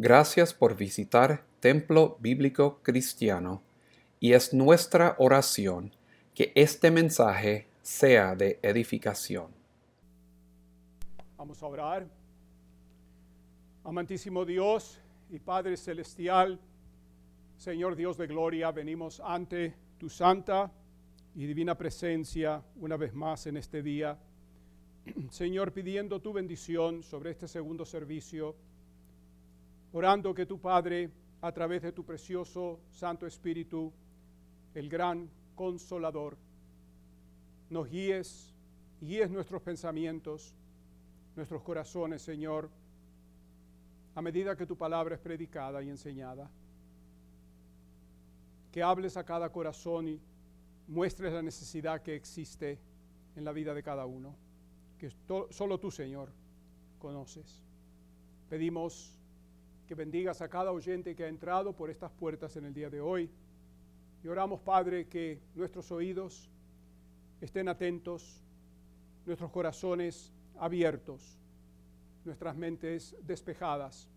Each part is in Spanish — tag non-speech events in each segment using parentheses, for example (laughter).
Gracias por visitar Templo Bíblico Cristiano y es nuestra oración que este mensaje sea de edificación. Vamos a orar. Amantísimo Dios y Padre Celestial, Señor Dios de gloria, venimos ante tu santa y divina presencia una vez más en este día. (clears throat) Señor, pidiendo tu bendición sobre este segundo servicio, orando que tu Padre, a través de tu precioso Santo Espíritu, el gran consolador, nos guíes, guíes nuestros pensamientos, nuestros corazones, Señor, a medida que tu palabra es predicada y enseñada. Que hables a cada corazón y muestres la necesidad que existe en la vida de cada uno, que solo tú, Señor, conoces. Pedimos que bendigas a cada oyente que ha entrado por estas puertas en el día de hoy. Y oramos, Padre, que nuestros oídos estén atentos, nuestros corazones abiertos, nuestras mentes despejadas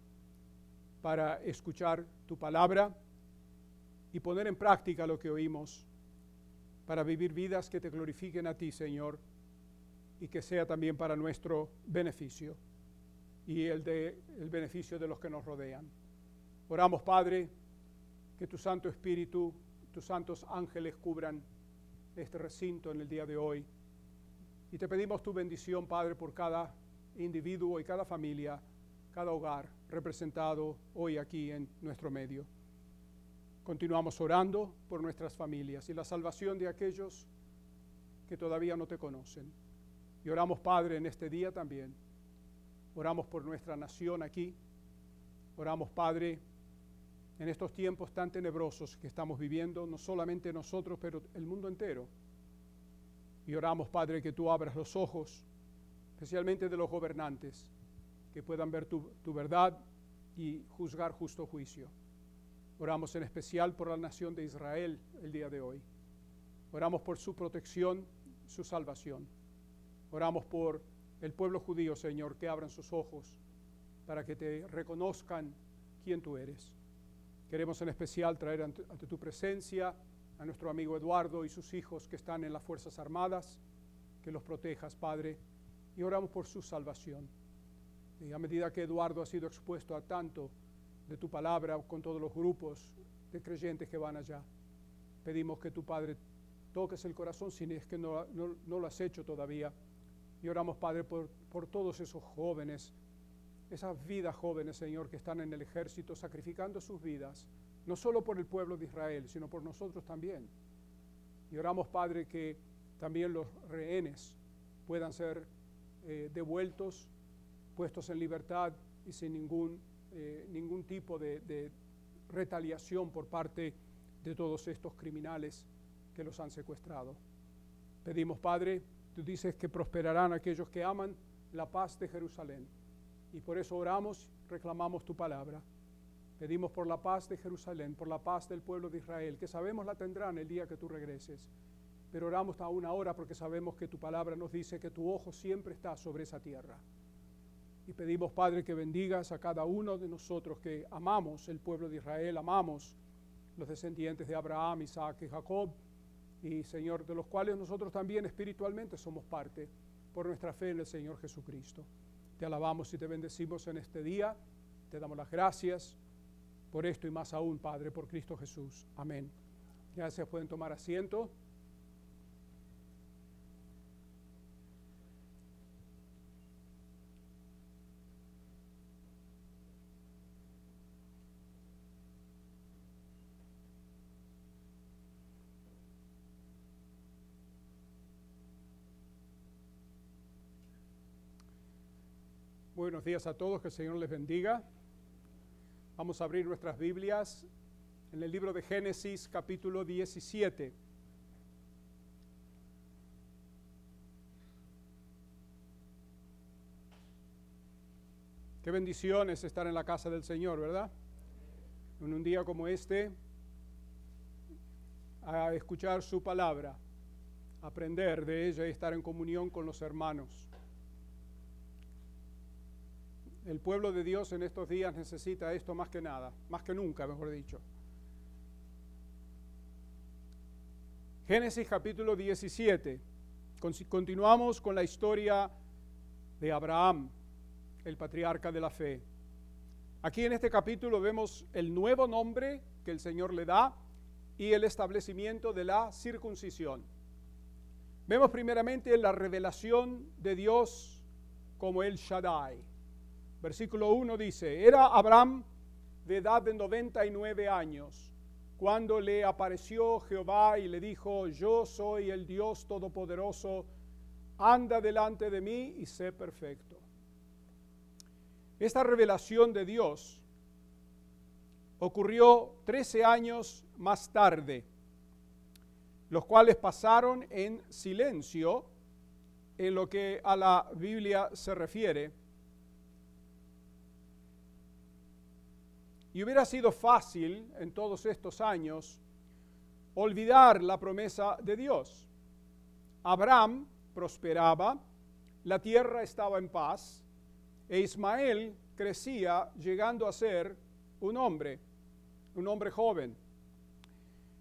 para escuchar tu palabra y poner en práctica lo que oímos, para vivir vidas que te glorifiquen a ti, Señor, y que sea también para nuestro beneficio y el, de, el beneficio de los que nos rodean. Oramos, Padre, que tu Santo Espíritu, tus santos ángeles cubran este recinto en el día de hoy. Y te pedimos tu bendición, Padre, por cada individuo y cada familia, cada hogar representado hoy aquí en nuestro medio. Continuamos orando por nuestras familias y la salvación de aquellos que todavía no te conocen. Y oramos, Padre, en este día también. Oramos por nuestra nación aquí. Oramos, Padre, en estos tiempos tan tenebrosos que estamos viviendo, no solamente nosotros, pero el mundo entero. Y oramos, Padre, que tú abras los ojos, especialmente de los gobernantes, que puedan ver tu, tu verdad y juzgar justo juicio. Oramos en especial por la nación de Israel el día de hoy. Oramos por su protección, su salvación. Oramos por el pueblo judío, Señor, que abran sus ojos para que te reconozcan quién tú eres. Queremos en especial traer ante, tu presencia a nuestro amigo Eduardo y sus hijos que están en las Fuerzas Armadas, que los protejas, Padre, y oramos por su salvación. Y a medida que Eduardo ha sido expuesto a tanto de tu palabra con todos los grupos de creyentes que van allá, pedimos que tu Padre toques el corazón si es que no lo has hecho todavía y oramos, Padre, por, por todos esos jóvenes, esas vidas jóvenes, Señor, que están en el ejército sacrificando sus vidas, no solo por el pueblo de Israel, sino por nosotros también. Y oramos, Padre, que también los rehenes puedan ser eh, devueltos, puestos en libertad y sin ningún, eh, ningún tipo de, de retaliación por parte de todos estos criminales que los han secuestrado. Pedimos, Padre, Tú dices que prosperarán aquellos que aman la paz de Jerusalén. Y por eso oramos, reclamamos tu palabra. Pedimos por la paz de Jerusalén, por la paz del pueblo de Israel, que sabemos la tendrán el día que tú regreses. Pero oramos aún ahora porque sabemos que tu palabra nos dice que tu ojo siempre está sobre esa tierra. Y pedimos, Padre, que bendigas a cada uno de nosotros que amamos el pueblo de Israel, amamos los descendientes de Abraham, Isaac y Jacob y Señor, de los cuales nosotros también espiritualmente somos parte por nuestra fe en el Señor Jesucristo. Te alabamos y te bendecimos en este día, te damos las gracias por esto y más aún, Padre, por Cristo Jesús. Amén. Gracias, pueden tomar asiento. Buenos días a todos, que el Señor les bendiga. Vamos a abrir nuestras Biblias en el libro de Génesis capítulo 17. Qué bendición es estar en la casa del Señor, ¿verdad? En un día como este, a escuchar su palabra, aprender de ella y estar en comunión con los hermanos. El pueblo de Dios en estos días necesita esto más que nada, más que nunca, mejor dicho. Génesis capítulo 17. Continuamos con la historia de Abraham, el patriarca de la fe. Aquí en este capítulo vemos el nuevo nombre que el Señor le da y el establecimiento de la circuncisión. Vemos primeramente la revelación de Dios como el Shaddai. Versículo 1 dice, era Abraham de edad de 99 años cuando le apareció Jehová y le dijo, yo soy el Dios Todopoderoso, anda delante de mí y sé perfecto. Esta revelación de Dios ocurrió 13 años más tarde los cuales pasaron en silencio en lo que a la Biblia se refiere. Y hubiera sido fácil en todos estos años olvidar la promesa de Dios. Abraham prosperaba, la tierra estaba en paz, e Ismael crecía llegando a ser un hombre, un hombre joven.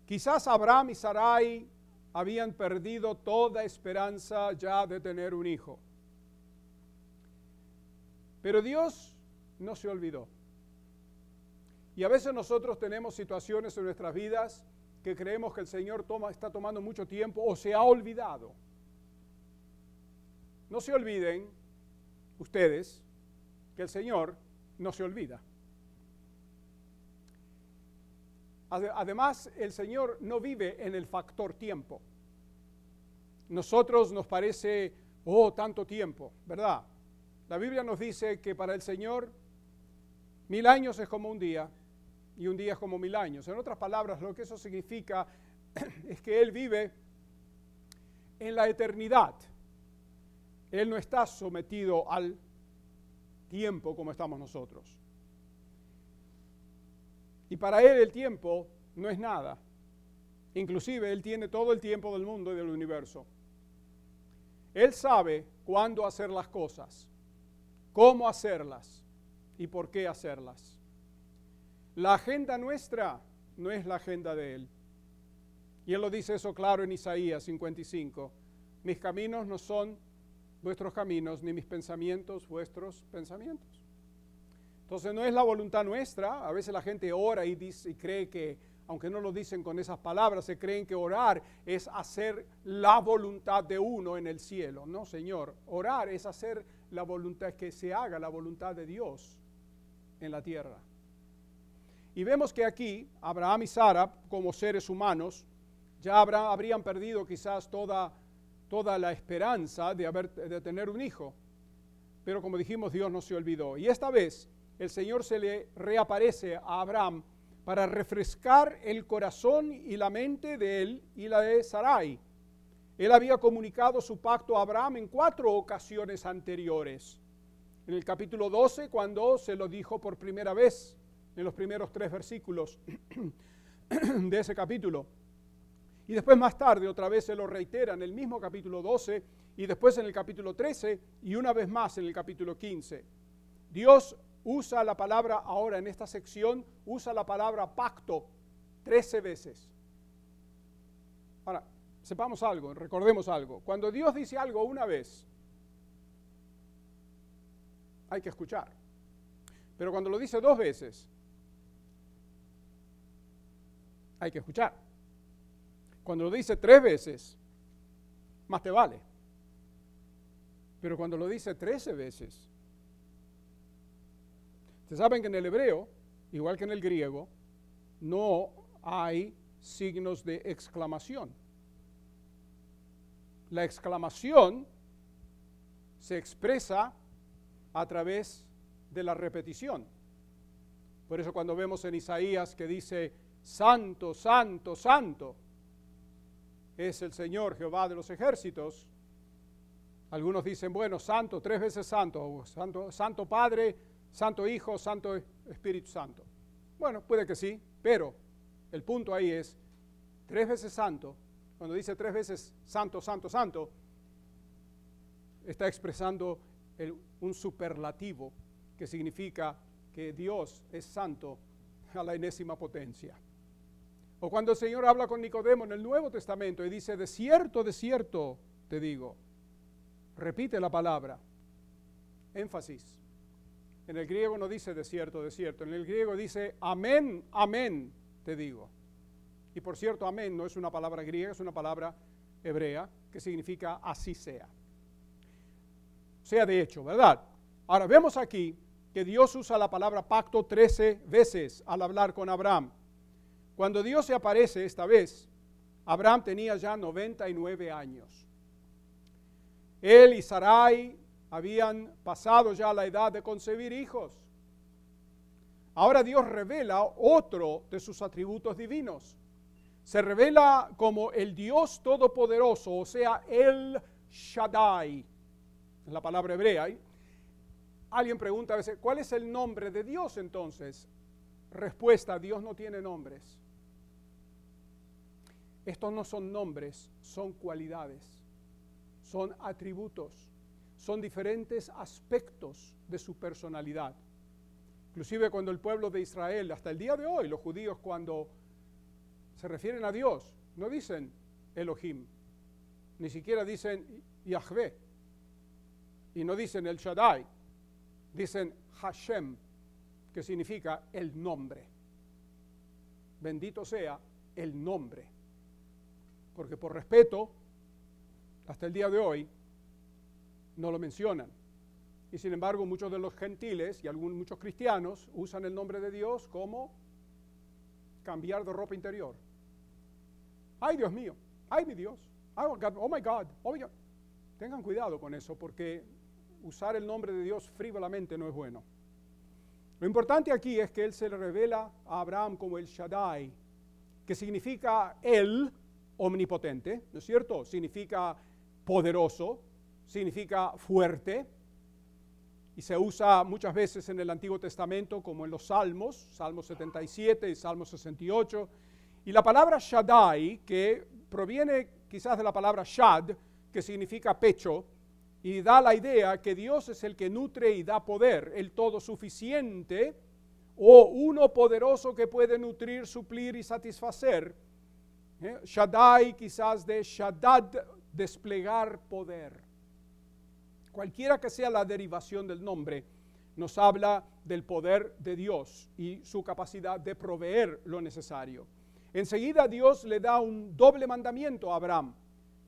Quizás Abraham y Sarai habían perdido toda esperanza ya de tener un hijo. Pero Dios no se olvidó. Y a veces nosotros tenemos situaciones en nuestras vidas que creemos que el Señor está tomando mucho tiempo o se ha olvidado. No se olviden ustedes que el Señor no se olvida. Además, el Señor no vive en el factor tiempo. Nosotros nos parece, oh, tanto tiempo, ¿verdad? La Biblia nos dice que para el Señor mil años es como un día y un día es como mil años. En otras palabras, lo que eso significa (clears throat) es que Él vive en la eternidad. Él no está sometido al tiempo como estamos nosotros. Y para Él el tiempo no es nada. Inclusive Él tiene todo el tiempo del mundo y del universo. Él sabe cuándo hacer las cosas, cómo hacerlas y por qué hacerlas. La agenda nuestra no es la agenda de Él. Y Él lo dice eso claro en Isaías 55. Mis caminos no son vuestros caminos, ni mis pensamientos vuestros pensamientos. Entonces no es la voluntad nuestra. A veces la gente ora y, dice, y cree que, aunque no lo dicen con esas palabras, se creen que orar es hacer la voluntad de uno en el cielo. No, Señor. Orar es hacer la voluntad, que se haga la voluntad de Dios en la tierra. Y vemos que aquí Abraham y Sara, como seres humanos, ya habrían perdido quizás toda, toda la esperanza de, de tener un hijo. Pero como dijimos, Dios no se olvidó. Y esta vez el Señor se le reaparece a Abraham para refrescar el corazón y la mente de él y la de Sarai. Él había comunicado su pacto a Abraham en cuatro ocasiones anteriores. En el capítulo 12, cuando se lo dijo por primera vez, en los primeros tres versículos (clears throat) de ese capítulo. Y después más tarde otra vez se lo reitera en el mismo capítulo 12 y después en el capítulo 13 y una vez más en el capítulo 15. Dios usa la palabra ahora en esta sección, usa la palabra pacto 13 veces. Ahora, sepamos algo, recordemos algo. Cuando Dios dice algo una vez, hay que escuchar. Pero cuando lo dice dos veces, hay que escuchar. Cuando lo dice tres veces, más te vale. Pero cuando lo dice trece veces, Ustedes saben que en el hebreo, igual que en el griego, no hay signos de exclamación. La exclamación se expresa a través de la repetición. Por eso cuando vemos en Isaías que dice, Santo, Santo, Santo, es el Señor Jehová de los ejércitos. Algunos dicen, bueno, Santo, tres veces Santo, Santo, Santo Padre, Santo Hijo, Santo Espíritu Santo. Bueno, puede que sí, pero el punto ahí es, tres veces santo, cuando dice tres veces santo, santo, santo, está expresando un superlativo que significa que Dios es santo a la enésima potencia. O cuando el Señor habla con Nicodemo en el Nuevo Testamento y dice, de cierto, de cierto, te digo, repite la palabra, énfasis. En el griego no dice de cierto, de cierto, en el griego dice, amén, amén, te digo. Y por cierto, amén no es una palabra griega, es una palabra hebrea que significa así sea. Sea de hecho, ¿verdad? Ahora vemos aquí que Dios usa la palabra pacto 13 veces al hablar con Abraham. Cuando Dios se aparece esta vez, Abraham tenía ya 99 años. Él y Sarai habían pasado ya la edad de concebir hijos. Ahora Dios revela otro de sus atributos divinos. Se revela como el Dios Todopoderoso, o sea, el Shaddai, es la palabra hebrea. Alguien pregunta a veces, ¿cuál es el nombre de Dios entonces? Respuesta, Dios no tiene nombres. Estos no son nombres, son cualidades, son atributos, son diferentes aspectos de su personalidad. Inclusive cuando el pueblo de Israel, hasta el día de hoy, los judíos cuando se refieren a Dios, no dicen Elohim, ni siquiera dicen Yahvé, y no dicen el Shaddai, dicen Hashem, que significa el nombre. Bendito sea el nombre porque por respeto, hasta el día de hoy, no lo mencionan. Y sin embargo, muchos de los gentiles y algunos, muchos cristianos usan el nombre de Dios como cambiar de ropa interior. Ay, Dios mío, ay, mi Dios, oh, oh my God, oh my God. Tengan cuidado con eso porque usar el nombre de Dios frívolamente no es bueno. Lo importante aquí es que Él se le revela a Abraham como el Shaddai, que significa Él omnipotente, ¿no es cierto? Significa poderoso, significa fuerte, y se usa muchas veces en el Antiguo Testamento como en los Salmos, Salmos 77 y Salmos 68. Y la palabra Shaddai, que proviene quizás de la palabra Shad, que significa pecho, y da la idea que Dios es el que nutre y da poder, el todo suficiente, o uno poderoso que puede nutrir, suplir y satisfacer ¿Eh? Shaddai quizás de Shaddad, desplegar poder. Cualquiera que sea la derivación del nombre, nos habla del poder de Dios y su capacidad de proveer lo necesario. Enseguida Dios le da un doble mandamiento a Abraham.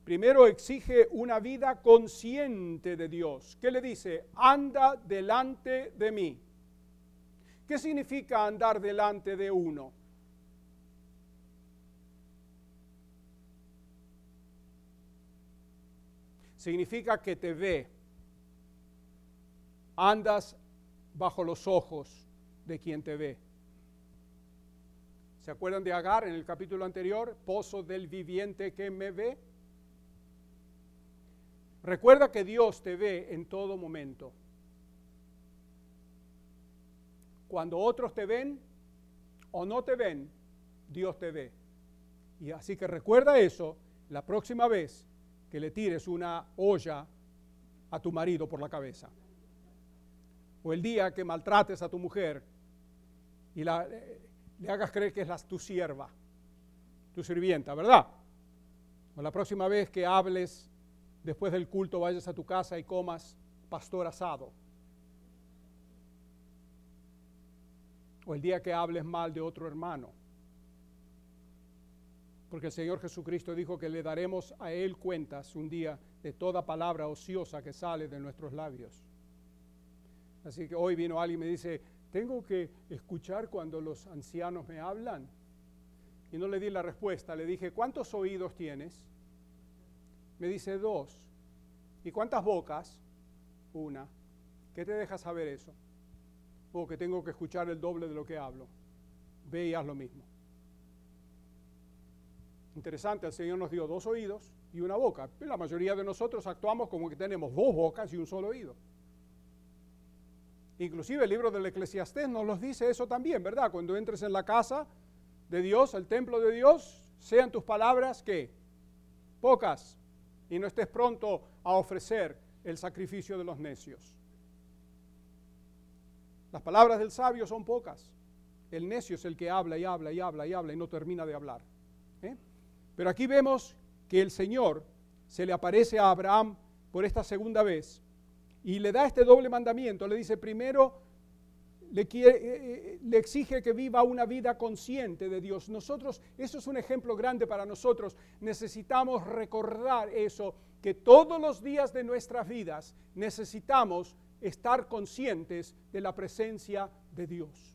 Primero exige una vida consciente de Dios. ¿Qué le dice? Anda delante de mí. ¿Qué significa andar delante de uno? Significa que te ve. Andas bajo los ojos de quien te ve. ¿Se acuerdan de Agar en el capítulo anterior? Pozo del viviente que me ve. Recuerda que Dios te ve en todo momento. Cuando otros te ven o no te ven, Dios te ve. Y así que recuerda eso la próxima vez que le tires una olla a tu marido por la cabeza. O el día que maltrates a tu mujer y la, le hagas creer que es tu sierva, tu sirvienta, ¿verdad? O la próxima vez que hables después del culto, vayas a tu casa y comas pastor asado. O el día que hables mal de otro hermano porque el Señor Jesucristo dijo que le daremos a Él cuentas un día de toda palabra ociosa que sale de nuestros labios. Así que hoy vino alguien y me dice, tengo que escuchar cuando los ancianos me hablan. Y no le di la respuesta, le dije, ¿cuántos oídos tienes? Me dice, dos. ¿Y cuántas bocas? Una. ¿Qué te deja saber eso? O que tengo que escuchar el doble de lo que hablo. Ve y haz lo mismo. Interesante, el Señor nos dio dos oídos y una boca. La mayoría de nosotros actuamos como que tenemos dos bocas y un solo oído. Inclusive el libro del Eclesiastés nos los dice eso también, ¿verdad? Cuando entres en la casa de Dios, el templo de Dios, sean tus palabras que pocas y no estés pronto a ofrecer el sacrificio de los necios. Las palabras del sabio son pocas. El necio es el que habla y habla y habla y habla y no termina de hablar. Pero aquí vemos que el Señor se le aparece a Abraham por esta segunda vez y le da este doble mandamiento. Le dice, primero, le, eh, eh, le, exige que viva una vida consciente de Dios. Nosotros, eso es un ejemplo grande para nosotros. Necesitamos recordar eso, que todos los días de nuestras vidas necesitamos estar conscientes de la presencia de Dios.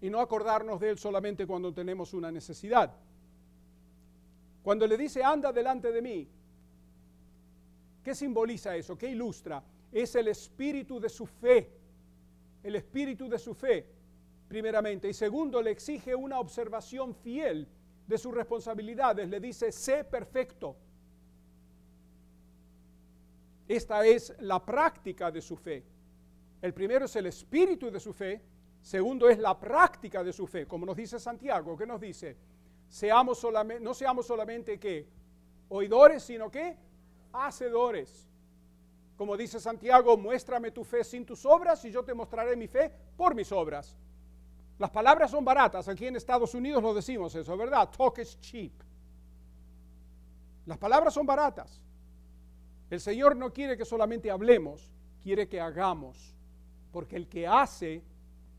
Y no acordarnos de Él solamente cuando tenemos una necesidad. Cuando le dice, anda delante de mí, ¿qué simboliza eso? ¿Qué ilustra? Es el espíritu de su fe. El espíritu de su fe, primeramente. Y segundo, le exige una observación fiel de sus responsabilidades. Le dice, sé perfecto. Esta es la práctica de su fe. El primero es el espíritu de su fe, segundo es la práctica de su fe, como nos dice Santiago, ¿qué nos dice? Seamos no seamos solamente que oidores, sino que hacedores. Como dice Santiago, muéstrame tu fe sin tus obras y yo te mostraré mi fe por mis obras. Las palabras son baratas, aquí en Estados Unidos lo decimos eso, ¿verdad? Talk is cheap. Las palabras son baratas. El Señor no quiere que solamente hablemos, quiere que hagamos, porque el que hace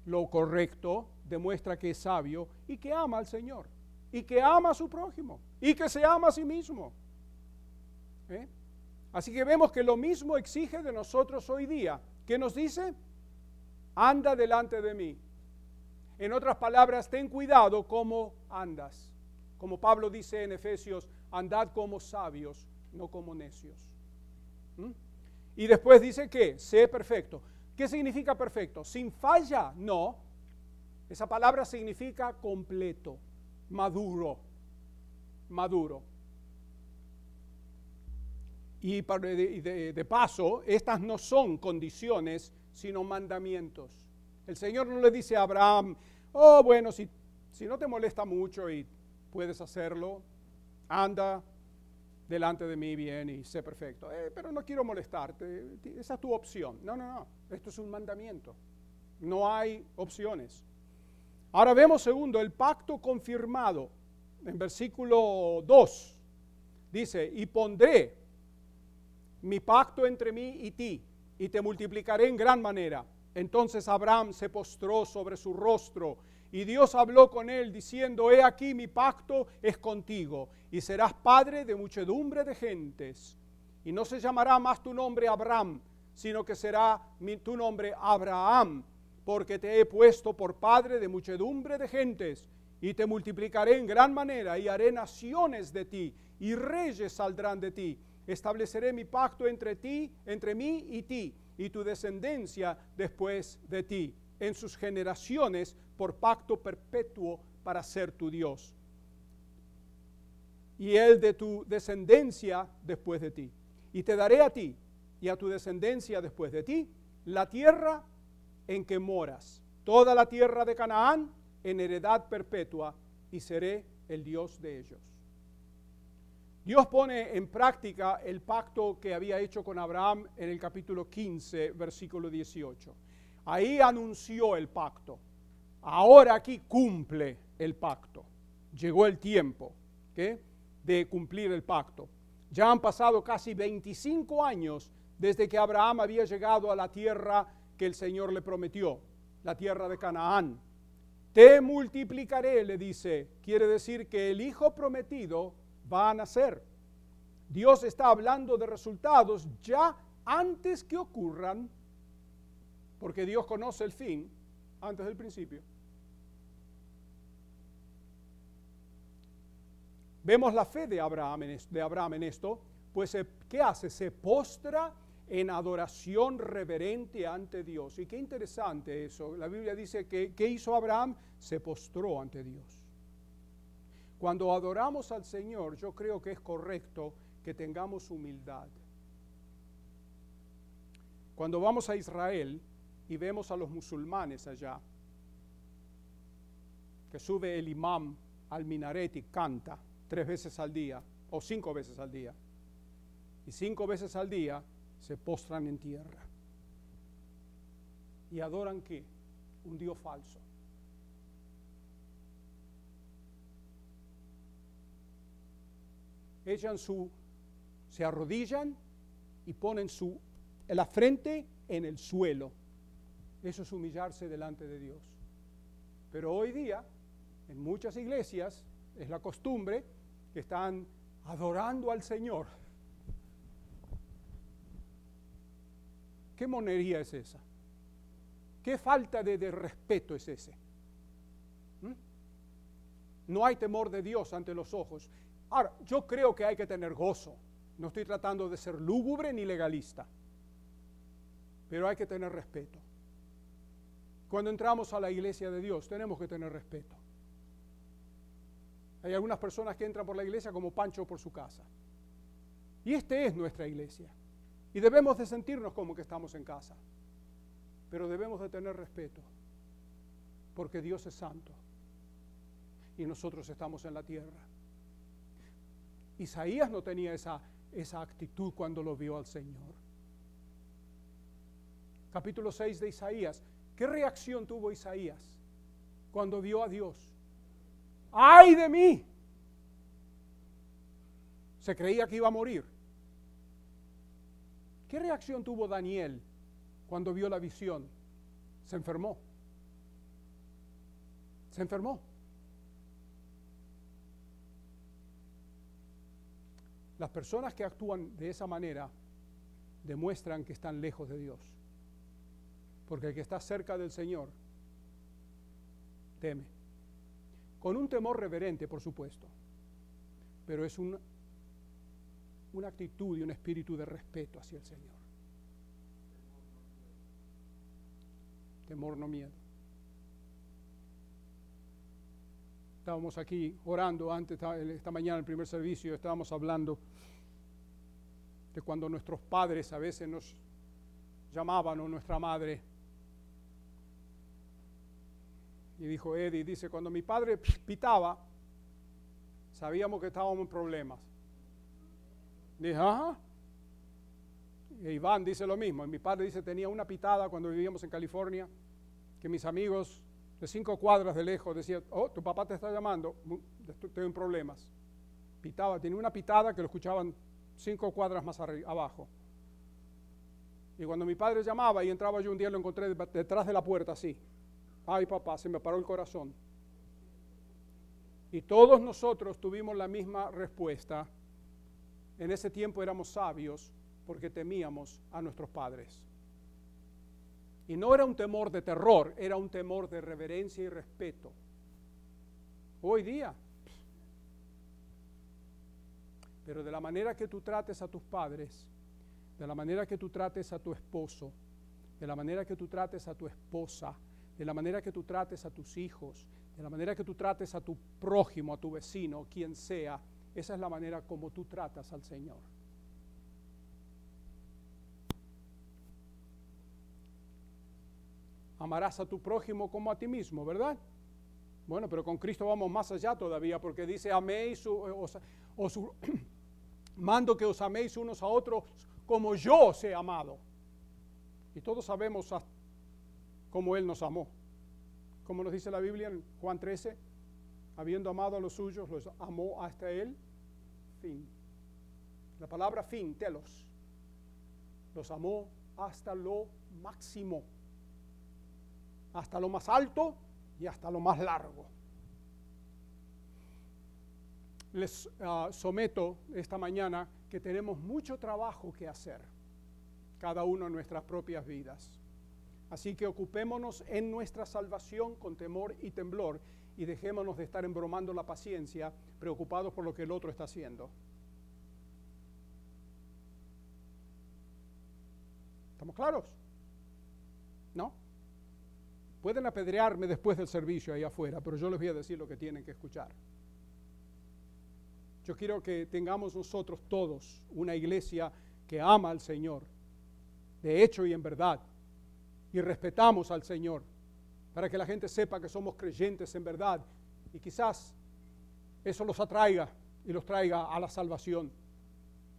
lo correcto demuestra que es sabio y que ama al Señor, y que ama a su prójimo, y que se ama a sí mismo. ¿Eh? Así que vemos que lo mismo exige de nosotros hoy día. ¿Qué nos dice? Anda delante de mí. En otras palabras, ten cuidado cómo andas. Como Pablo dice en Efesios, andad como sabios, no como necios. Y después dice que, sé perfecto. ¿Qué significa perfecto? Sin falla, no. Esa palabra significa completo, maduro, maduro. Y de, paso, estas no son condiciones, sino mandamientos. El Señor no le dice a Abraham, oh, bueno, si, si no te molesta mucho y puedes hacerlo, anda, delante de mí bien y sé perfecto. Eh, pero no quiero molestarte, esa es tu opción. No, no, no, esto es un mandamiento. No hay opciones. Ahora vemos segundo, el pacto confirmado. En versículo 2 dice, y pondré mi pacto entre mí y ti, y te multiplicaré en gran manera. Entonces Abraham se postró sobre su rostro y Dios habló con él diciendo, he aquí mi pacto es contigo y serás padre de muchedumbre de gentes. Y no se llamará más tu nombre Abraham, sino que será tu nombre Abraham, porque te he puesto por padre de muchedumbre de gentes y te multiplicaré en gran manera y haré naciones de ti y reyes saldrán de ti. Estableceré mi pacto entre ti, entre mí y ti y tu descendencia después de ti en sus generaciones por pacto perpetuo para ser tu Dios. Y el de tu descendencia después de ti. Y te daré a ti y a tu descendencia después de ti la tierra en que moras, toda la tierra de Canaán en heredad perpetua, y seré el Dios de ellos. Dios pone en práctica el pacto que había hecho con Abraham en el capítulo 15, versículo 18. Ahí anunció el pacto. Ahora aquí cumple el pacto. Llegó el tiempo de cumplir el pacto. Ya han pasado casi 25 años desde que Abraham había llegado a la tierra que el Señor le prometió, la tierra de Canaán. Te multiplicaré, le dice. Quiere decir que el hijo prometido va a nacer. Dios está hablando de resultados ya antes que ocurran porque Dios conoce el fin antes del principio. Vemos la fe de Abraham en esto, pues eh, ¿qué hace? Se postra en adoración reverente ante Dios. Y qué interesante eso. La Biblia dice que ¿qué hizo Abraham? Se postró ante Dios. Cuando adoramos al Señor, yo creo que es correcto que tengamos humildad. Cuando vamos a Israel, y vemos a los musulmanes allá, que sube el imam al minaret y canta tres veces al día o cinco veces al día. Y cinco veces al día se postran en tierra. ¿Y adoran qué? Un Dios falso. Echan su, se arrodillan y ponen su, la frente en el suelo. Eso es humillarse delante de Dios. Pero hoy día, en muchas iglesias, es la costumbre que están adorando al Señor. ¿Qué monería es esa? ¿Qué falta de, respeto es ese? ¿Mm? No hay temor de Dios ante los ojos. Ahora, yo creo que hay que tener gozo. No estoy tratando de ser lúgubre ni legalista, pero hay que tener respeto. Cuando entramos a la iglesia de Dios tenemos que tener respeto. Hay algunas personas que entran por la iglesia como Pancho por su casa. Y esta es nuestra iglesia. Y debemos de sentirnos como que estamos en casa. Pero debemos de tener respeto. Porque Dios es santo. Y nosotros estamos en la tierra. Isaías no tenía esa, esa actitud cuando lo vio al Señor. Capítulo 6 de Isaías. ¿Qué reacción tuvo Isaías cuando vio a Dios? ¡Ay de mí! Se creía que iba a morir. ¿Qué reacción tuvo Daniel cuando vio la visión? Se enfermó. Se enfermó. Las personas que actúan de esa manera demuestran que están lejos de Dios. Porque el que está cerca del Señor teme. Con un temor reverente, por supuesto. Pero es un, una actitud y un espíritu de respeto hacia el Señor. Temor, no miedo. Estábamos aquí orando antes, esta mañana, en el primer servicio, estábamos hablando de cuando nuestros padres a veces nos llamaban o nuestra madre. Y dijo Eddie, dice, cuando mi padre (laughs) pitaba, sabíamos que estábamos en problemas. Dije, ajá. Y Iván dice lo mismo. mi padre dice, tenía una pitada cuando vivíamos en California, que mis amigos de cinco cuadras de lejos decían, oh, tu papá te está llamando, estoy en problemas. Pitaba, tenía una pitada que lo escuchaban cinco cuadras más abajo. Y cuando mi padre llamaba y entraba yo un día, lo encontré detrás de la puerta así. Ay papá, se me paró el corazón. Y todos nosotros tuvimos la misma respuesta. En ese tiempo éramos sabios porque temíamos a nuestros padres. Y no era un temor de terror, era un temor de reverencia y respeto. Hoy día. Pero de la manera que tú trates a tus padres, de la manera que tú trates a tu esposo, de la manera que tú trates a tu esposa, de la manera que tú trates a tus hijos, de la manera que tú trates a tu prójimo, a tu vecino, quien sea, esa es la manera como tú tratas al Señor. amarás a tu prójimo como a ti mismo, ¿verdad? Bueno, pero con Cristo vamos más allá todavía porque dice améis o, su, (clears throat) mando que os améis unos a otros como yo os he amado. Y todos sabemos cómo Él nos amó. Como nos dice la Biblia en Juan 13, habiendo amado a los suyos, los amó hasta el fin. La palabra fin, telos, los amó hasta lo máximo hasta lo más alto y hasta lo más largo. Les ah, someto esta mañana que tenemos mucho trabajo que hacer, cada uno en nuestras propias vidas. Así que ocupémonos en nuestra salvación con temor y temblor y dejémonos de estar embromando la paciencia, preocupados por lo que el otro está haciendo. ¿Estamos claros? ¿No? Pueden apedrearme después del servicio ahí afuera, pero yo les voy a decir lo que tienen que escuchar. Yo quiero que tengamos nosotros todos una iglesia que ama al Señor, de hecho y en verdad, y respetamos al Señor, para que la gente sepa que somos creyentes en verdad, y quizás eso los atraiga y los traiga a la salvación.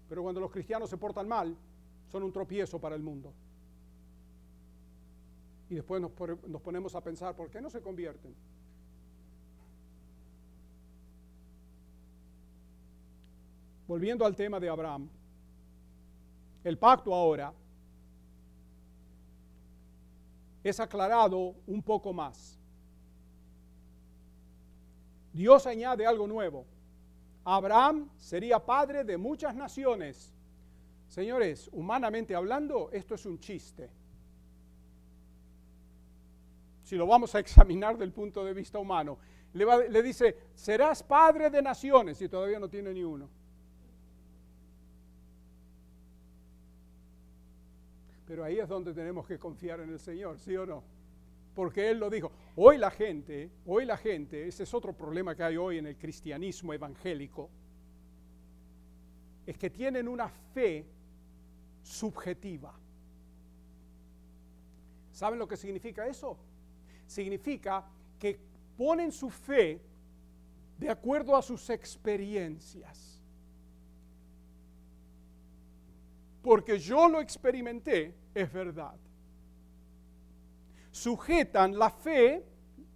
Pero cuando los cristianos se portan mal, son un tropiezo para el mundo. Y después nos, ponemos a pensar, ¿por qué no se convierten? Volviendo al tema de Abraham, el pacto ahora es aclarado un poco más. Dios añade algo nuevo. Abraham sería padre de muchas naciones. Señores, humanamente hablando, esto es un chiste. Si lo vamos a examinar del punto de vista humano, le, le dice, serás padre de naciones y todavía no tiene ni uno. Pero ahí es donde tenemos que confiar en el Señor, ¿sí o no? Porque Él lo dijo. Hoy la gente, hoy la gente, ese es otro problema que hay hoy en el cristianismo evangélico, es que tienen una fe subjetiva. ¿Saben lo que significa eso? Significa que ponen su fe de acuerdo a sus experiencias. porque yo lo experimenté, es verdad. Sujetan la fe,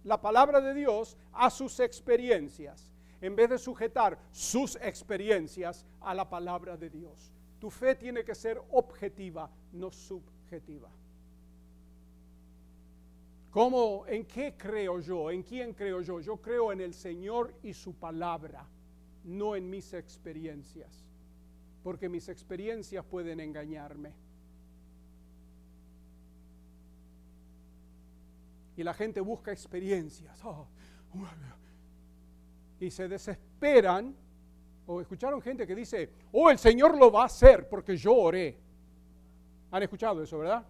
la palabra de Dios, a sus experiencias, en vez de sujetar sus experiencias a la palabra de Dios. Tu fe tiene que ser objetiva, no subjetiva. ¿Cómo, en qué creo yo? ¿En quién creo yo? Yo creo en el Señor y su palabra, no en mis experiencias porque mis experiencias pueden engañarme. Y la gente busca experiencias. Oh, y se desesperan. O escucharon gente que dice, oh, el Señor lo va a hacer porque yo oré. ¿Han escuchado eso, verdad?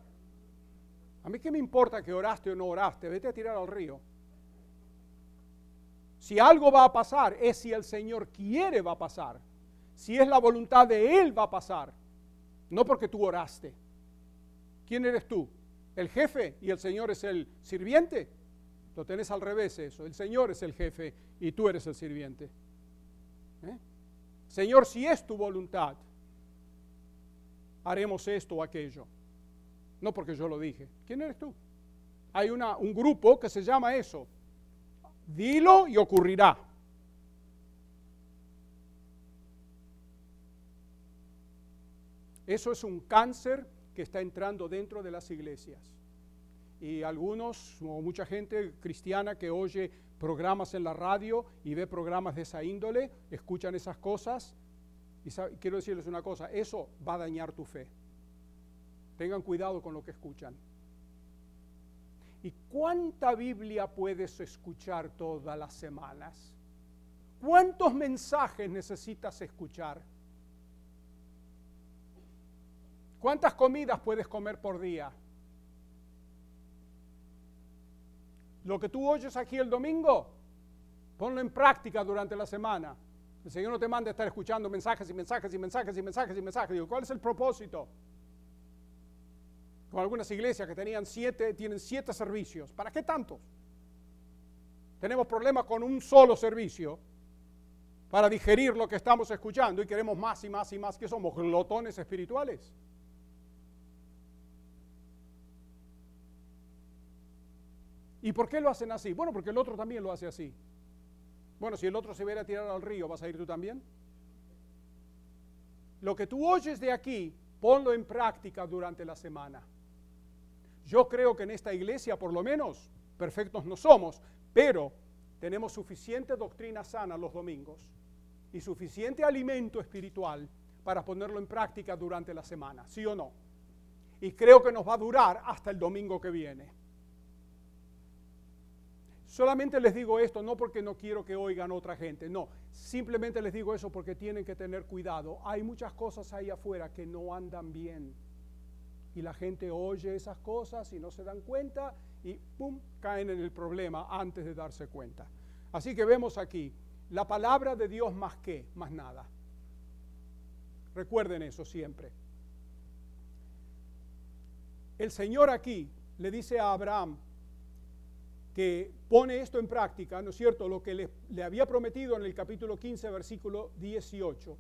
A mí qué me importa que oraste o no oraste, vete a tirar al río. Si algo va a pasar, es si el Señor quiere va a pasar. Si es la voluntad de Él va a pasar, no porque tú oraste. ¿Quién eres tú? ¿El jefe y el Señor es el sirviente? Lo tenés al revés eso. El Señor es el jefe y tú eres el sirviente. ¿Eh? Señor, si es tu voluntad, haremos esto o aquello. No porque yo lo dije. ¿Quién eres tú? Hay una, un grupo que se llama eso. Dilo y ocurrirá. Eso es un cáncer que está entrando dentro de las iglesias. Y algunos, o mucha gente cristiana que oye programas en la radio y ve programas de esa índole, escuchan esas cosas. Y quiero decirles una cosa, eso va a dañar tu fe. Tengan cuidado con lo que escuchan. ¿Y cuánta Biblia puedes escuchar todas las semanas? ¿Cuántos mensajes necesitas escuchar? ¿Cuántas comidas puedes comer por día? Lo que tú oyes aquí el domingo, ponlo en práctica durante la semana. El Señor no te manda a estar escuchando mensajes y mensajes y mensajes y mensajes y mensajes. Digo, ¿cuál es el propósito? Con algunas iglesias que tenían siete, tienen siete servicios. ¿Para qué tantos? Tenemos problemas con un solo servicio para digerir lo que estamos escuchando y queremos más y más y más que somos glotones espirituales. ¿Y por qué lo hacen así? Bueno, porque el otro también lo hace así. Bueno, si el otro se viera a tirar al río, ¿vas a ir tú también? Lo que tú oyes de aquí, ponlo en práctica durante la semana. Yo creo que en esta iglesia, por lo menos, perfectos no somos, pero tenemos suficiente doctrina sana los domingos y suficiente alimento espiritual para ponerlo en práctica durante la semana, ¿sí o no? Y creo que nos va a durar hasta el domingo que viene. Solamente les digo esto no porque no quiero que oigan otra gente, no, simplemente les digo eso porque tienen que tener cuidado. Hay muchas cosas ahí afuera que no andan bien. Y la gente oye esas cosas y no se dan cuenta y ¡pum! caen en el problema antes de darse cuenta. Así que vemos aquí, la palabra de Dios más que, más nada. Recuerden eso siempre. El Señor aquí le dice a Abraham, que pone esto en práctica, ¿no es cierto? Lo que le, había prometido en el capítulo 15, versículo 18.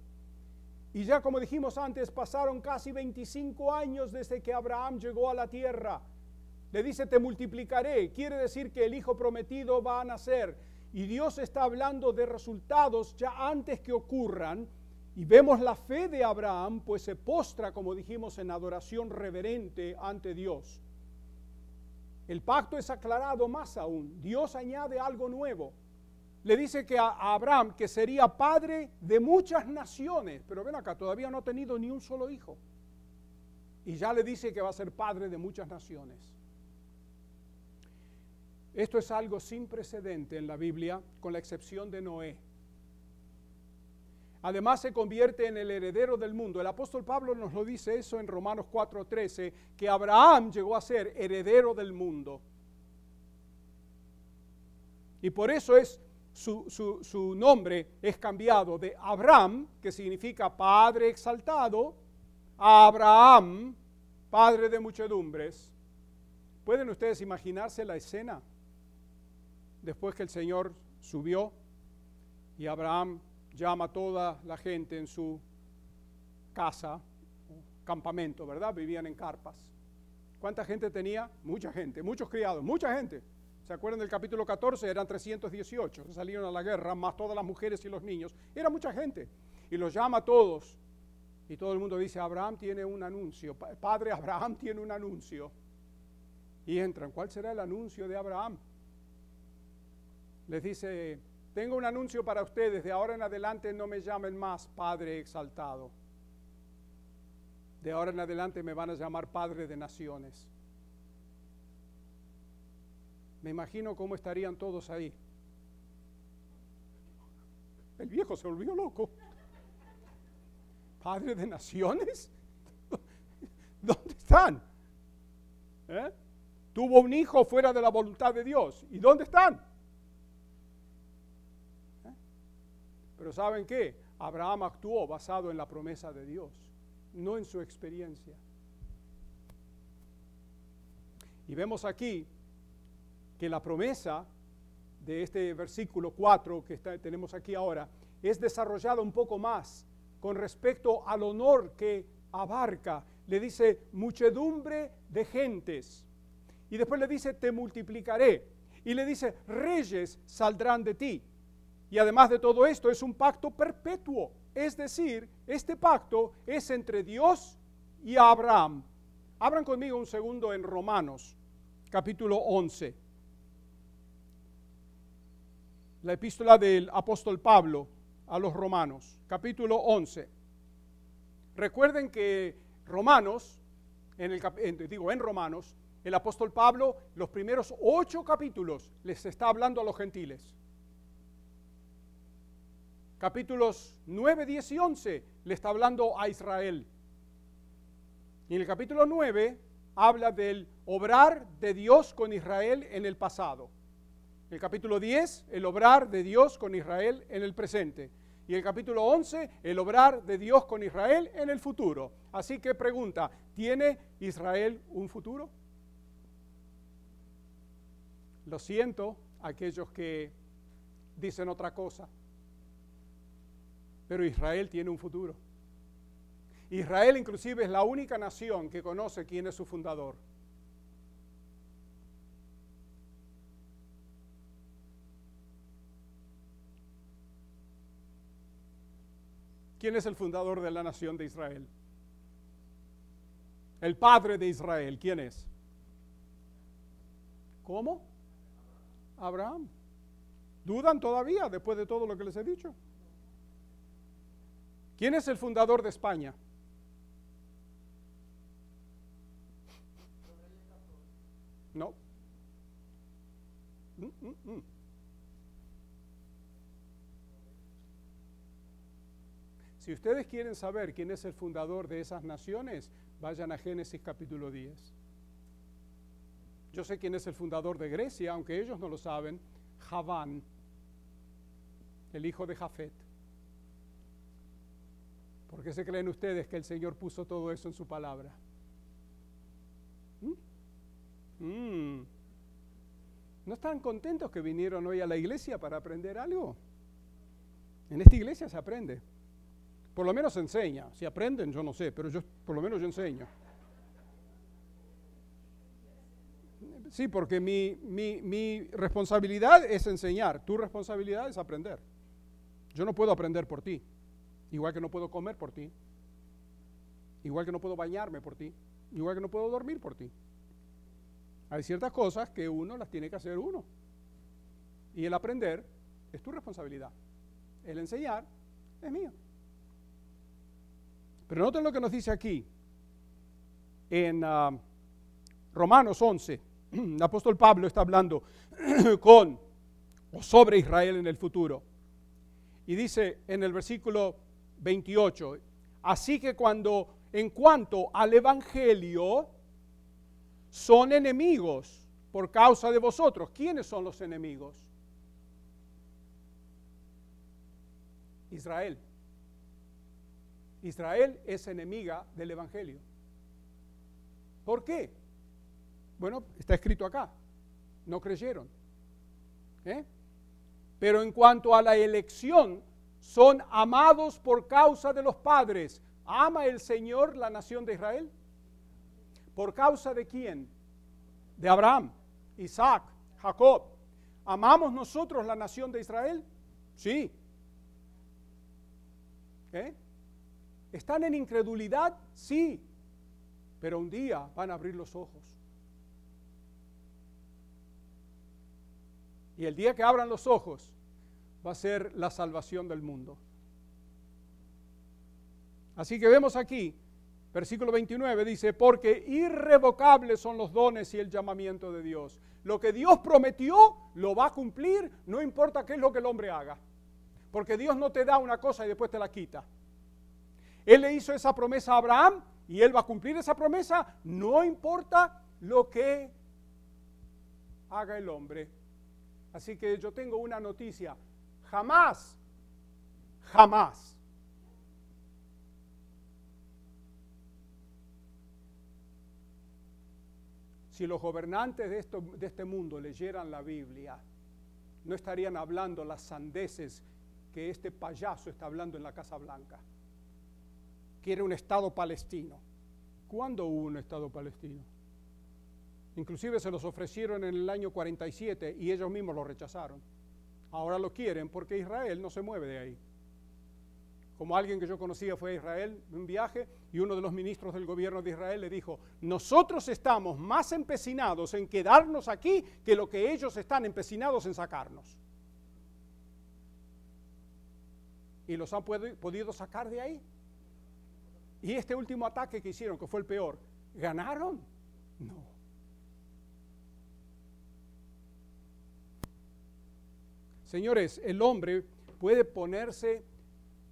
Y ya como dijimos antes, pasaron casi 25 años desde que Abraham llegó a la tierra. Le dice, te multiplicaré. Quiere decir que el hijo prometido va a nacer. Y Dios está hablando de resultados ya antes que ocurran. Y vemos la fe de Abraham, pues se postra, como dijimos, en adoración reverente ante Dios. El pacto es aclarado más aún. Dios añade algo nuevo le dice que a Abraham que sería padre de muchas naciones, pero ven acá, todavía no ha tenido ni un solo hijo. Y ya le dice que va a ser padre de muchas naciones. Esto es algo sin precedente en la Biblia, con la excepción de Noé. Además se convierte en el heredero del mundo. El apóstol Pablo nos lo dice eso en Romanos 4:13, que Abraham llegó a ser heredero del mundo. Y por eso es su, nombre es cambiado de Abraham, que significa Padre exaltado, a Abraham, Padre de muchedumbres. ¿Pueden ustedes imaginarse la escena? Después que el Señor subió y Abraham llama a toda la gente en su casa, campamento, ¿verdad? Vivían en carpas. ¿Cuánta gente tenía? Mucha gente, muchos criados, mucha gente. ¿Se acuerdan del capítulo 14? Eran 318 que salieron a la guerra, más todas las mujeres y los niños. Era mucha gente. Y los llama a todos. Y todo el mundo dice, Abraham tiene un anuncio. Padre Abraham tiene un anuncio. Y entran. ¿Cuál será el anuncio de Abraham? Les dice, tengo un anuncio para ustedes. De ahora en adelante no me llamen más Padre exaltado. De ahora en adelante me van a llamar Padre de naciones. Me imagino cómo estarían todos ahí. El viejo se volvió loco. Padre de naciones. (laughs) ¿Dónde están? ¿Eh? Tuvo un hijo fuera de la voluntad de Dios. ¿Y dónde están? Pero ¿saben qué? Abraham actuó basado en la promesa de Dios, no en su experiencia. Y vemos aquí que la promesa de este versículo 4 que tenemos aquí ahora es desarrollada un poco más con respecto al honor que abarca. Le dice muchedumbre de gentes. Y después le dice te multiplicaré. Y le dice reyes saldrán de ti. Y además de todo esto es un pacto perpetuo. Es decir, este pacto es entre Dios y Abraham. Abran conmigo un segundo en Romanos, capítulo 11 la epístola del apóstol Pablo a los romanos, capítulo 11. Recuerden que Romanos, en el, digo en Romanos, el apóstol Pablo, los primeros ocho capítulos les está hablando a los gentiles. Capítulos 9, 10 y 11 le está hablando a Israel. Y en el capítulo 9 habla del obrar de Dios con Israel en el pasado. El capítulo 10, el obrar de Dios con Israel en el presente. Y el capítulo 11, el obrar de Dios con Israel en el futuro. Así que pregunta, ¿tiene Israel un futuro? Lo siento, aquellos que dicen otra cosa. Pero Israel tiene un futuro. Israel inclusive es la única nación que conoce quién es su fundador. ¿Quién es el fundador de la nación de Israel? El padre de Israel, ¿quién es? ¿Cómo? Abraham. ¿Dudan todavía después de todo lo que les he dicho? ¿Quién es el fundador de España? No. Mm, mm, mm. Si ustedes quieren saber quién es el fundador de esas naciones, vayan a Génesis capítulo 10. Yo sé quién es el fundador de Grecia, aunque ellos no lo saben, Javán, el hijo de Jafet. ¿Por qué se creen ustedes que el Señor puso todo eso en su palabra? ¿Mm? Mm. ¿No están contentos que vinieron hoy a la iglesia para aprender algo? En esta iglesia se aprende. Por lo menos enseña. Si aprenden, yo no sé, pero yo por lo menos yo enseño. Sí, porque mi, mi, mi responsabilidad es enseñar, tu responsabilidad es aprender. Yo no puedo aprender por ti, igual que no puedo comer por ti, igual que no puedo bañarme por ti, igual que no puedo dormir por ti. Hay ciertas cosas que uno las tiene que hacer uno. Y el aprender es tu responsabilidad. El enseñar es mío. Pero noten lo que nos dice aquí en ah, Romanos 11. (clears throat) El apóstol Pablo está hablando (clears throat) con o sobre Israel en el futuro. Y dice en el versículo 28, así que cuando en cuanto al Evangelio son enemigos por causa de vosotros. ¿Quiénes son los enemigos? Israel. Israel es enemiga del Evangelio. ¿Por qué? Bueno, está escrito acá. No creyeron. ¿Eh? Pero en cuanto a la elección, son amados por causa de los padres. ¿Ama el Señor la nación de Israel? ¿Por causa de quién? De Abraham, Isaac, Jacob. ¿Amamos nosotros la nación de Israel? Sí. ¿Eh? ¿Están en incredulidad? Sí. Pero un día van a abrir los ojos. Y el día que abran los ojos va a ser la salvación del mundo. Así que vemos aquí, versículo 29 dice, porque irrevocables son los dones y el llamamiento de Dios. Lo que Dios prometió lo va a cumplir, no importa qué es lo que el hombre haga. Porque Dios no te da una cosa y después te la quita. Él le hizo esa promesa a Abraham y él va a cumplir esa promesa, no importa lo que haga el hombre. Así que yo tengo una noticia, jamás, jamás Si los gobernantes de, esto, de este mundo leyeran la Biblia, no estarían hablando las sandeces que este payaso está hablando en la Casa Blanca. Quiere un Estado palestino. ¿Cuándo hubo un Estado palestino? Inclusive se los ofrecieron en el año 47 y ellos mismos lo rechazaron. Ahora lo quieren porque Israel no se mueve de ahí como alguien que yo conocía fue a Israel en un viaje y uno de los ministros del gobierno de Israel le dijo, nosotros estamos más empecinados en quedarnos aquí que lo que ellos están empecinados en sacarnos. ¿Y los han podido sacar de ahí? Y este último ataque que hicieron, que fue el peor, ¿ganaron? No. Señores, el hombre puede ponerse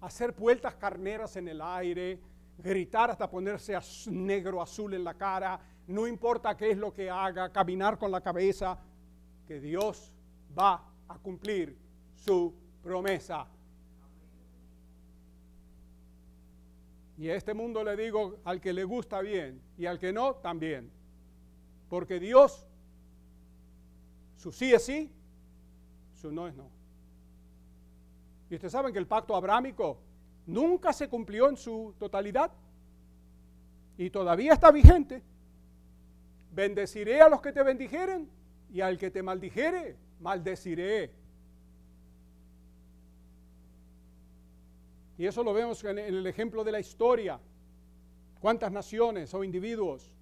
hacer vueltas carneras en el aire, gritar hasta ponerse negro azul en la cara, no importa qué es lo que haga, caminar con la cabeza, que Dios va a cumplir su promesa. Y a este mundo le digo, al que le gusta bien y al que no, también. Porque Dios, su sí es sí, no es no. Y ustedes saben que el pacto abrámico nunca se cumplió en su totalidad y todavía está vigente. Bendeciré a los que te bendijeren y al que te maldijere, maldeciré. Y eso lo vemos en el ejemplo de la historia. ¿Cuántas naciones o individuos?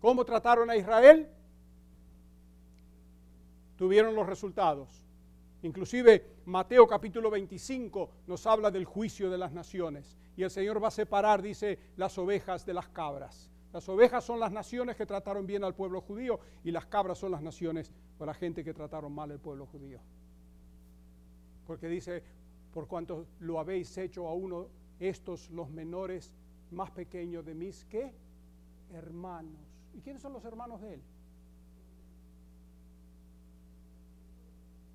¿Cómo trataron a Israel? Tuvieron los resultados. Inclusive Mateo capítulo 25 nos habla del juicio de las naciones. Y el Señor va a separar, dice, las ovejas de las cabras. Las ovejas son las naciones que trataron bien al pueblo judío y las cabras son las naciones o la gente que trataron mal al pueblo judío. Porque dice, por cuanto lo habéis hecho a uno, estos los menores más pequeños de mis, ¿qué? Hermanos. ¿Y quiénes son los hermanos de él?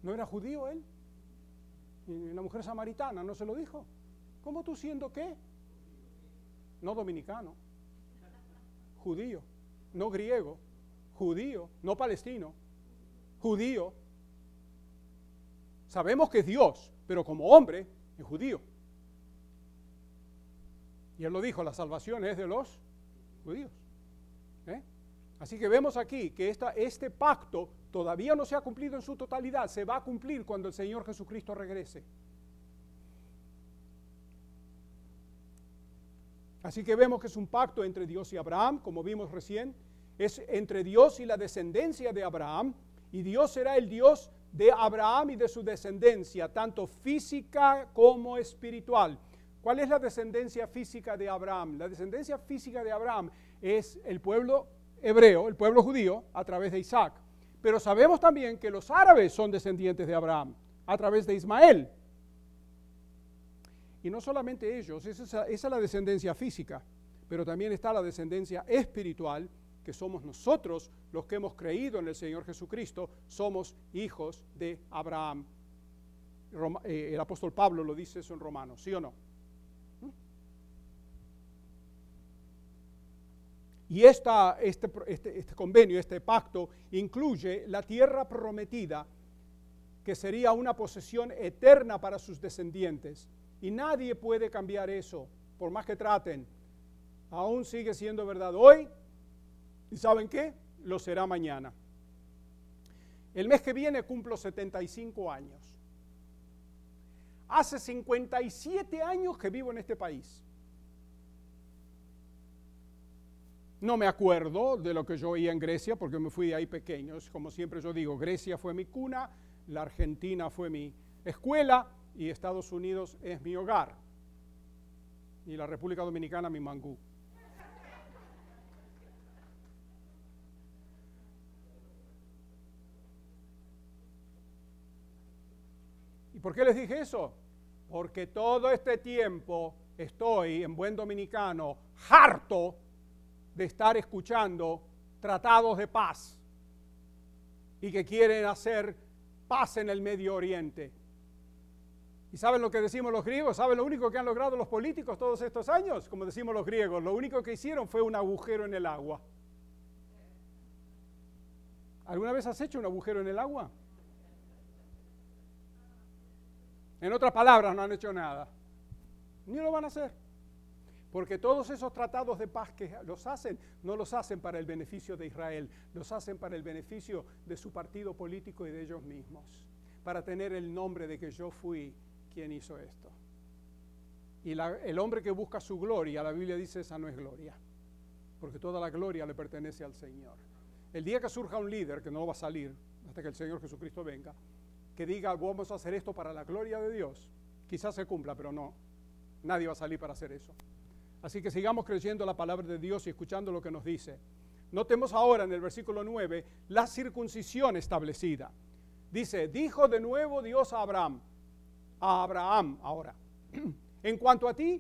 ¿No era judío él? Y la mujer samaritana no se lo dijo. ¿Cómo tú siendo qué? No dominicano, judío, no griego, judío, no palestino, judío. Sabemos que es Dios, pero como hombre es judío. Y él lo dijo, la salvación es de los judíos. ¿eh? Así que vemos aquí que esta, este pacto todavía no se ha cumplido en su totalidad, se va a cumplir cuando el Señor Jesucristo regrese. Así que vemos que es un pacto entre Dios y Abraham, como vimos recién, es entre Dios y la descendencia de Abraham, y Dios será el Dios de Abraham y de su descendencia, tanto física como espiritual. ¿Cuál es la descendencia física de Abraham? La descendencia física de Abraham es el pueblo hebreo, el pueblo judío, a través de Isaac. Pero sabemos también que los árabes son descendientes de Abraham, a través de Ismael. Y no solamente ellos, esa, es la descendencia física, pero también está la descendencia espiritual, que somos nosotros los que hemos creído en el Señor Jesucristo, somos hijos de Abraham. Eh, el apóstol Pablo lo dice eso en Romanos, ¿sí o no? Y esta, este, este, este, convenio, este pacto, incluye la tierra prometida, que sería una posesión eterna para sus descendientes. Y nadie puede cambiar eso, por más que traten. Aún sigue siendo verdad hoy. ¿Y saben qué? Lo será mañana. El mes que viene cumplo 75 años. Hace 57 años que vivo en este país. No me acuerdo de lo que yo oía en Grecia porque me fui de ahí pequeño. Como siempre yo digo, Grecia fue mi cuna, la Argentina fue mi escuela, y Estados Unidos es mi hogar y la República Dominicana mi mangú. ¿Y por qué les dije eso? Porque todo este tiempo estoy en buen dominicano harto de estar escuchando tratados de paz y que quieren hacer paz en el Medio Oriente. ¿Y saben lo que decimos los griegos? ¿Saben lo único que han logrado los políticos todos estos años? Como decimos los griegos, lo único que hicieron fue un agujero en el agua. ¿Alguna vez has hecho un agujero en el agua? En otras palabras, no han hecho nada. Ni lo van a hacer. Porque todos esos tratados de paz que los hacen, no los hacen para el beneficio de Israel, los hacen para el beneficio de su partido político y de ellos mismos. Para tener el nombre de que yo fui quién hizo esto. Y el hombre que busca su gloria, la Biblia dice, esa no es gloria, porque toda la gloria le pertenece al Señor. El día que surja un líder, que no va a salir hasta que el Señor Jesucristo venga, que diga, vamos a hacer esto para la gloria de Dios, quizás se cumpla, pero no, nadie va a salir para hacer eso. Así que sigamos creyendo la palabra de Dios y escuchando lo que nos dice. Notemos ahora en el versículo 9 la circuncisión establecida. Dice, dijo de nuevo Dios a Abraham, a Abraham ahora. (clears throat) En cuanto a ti,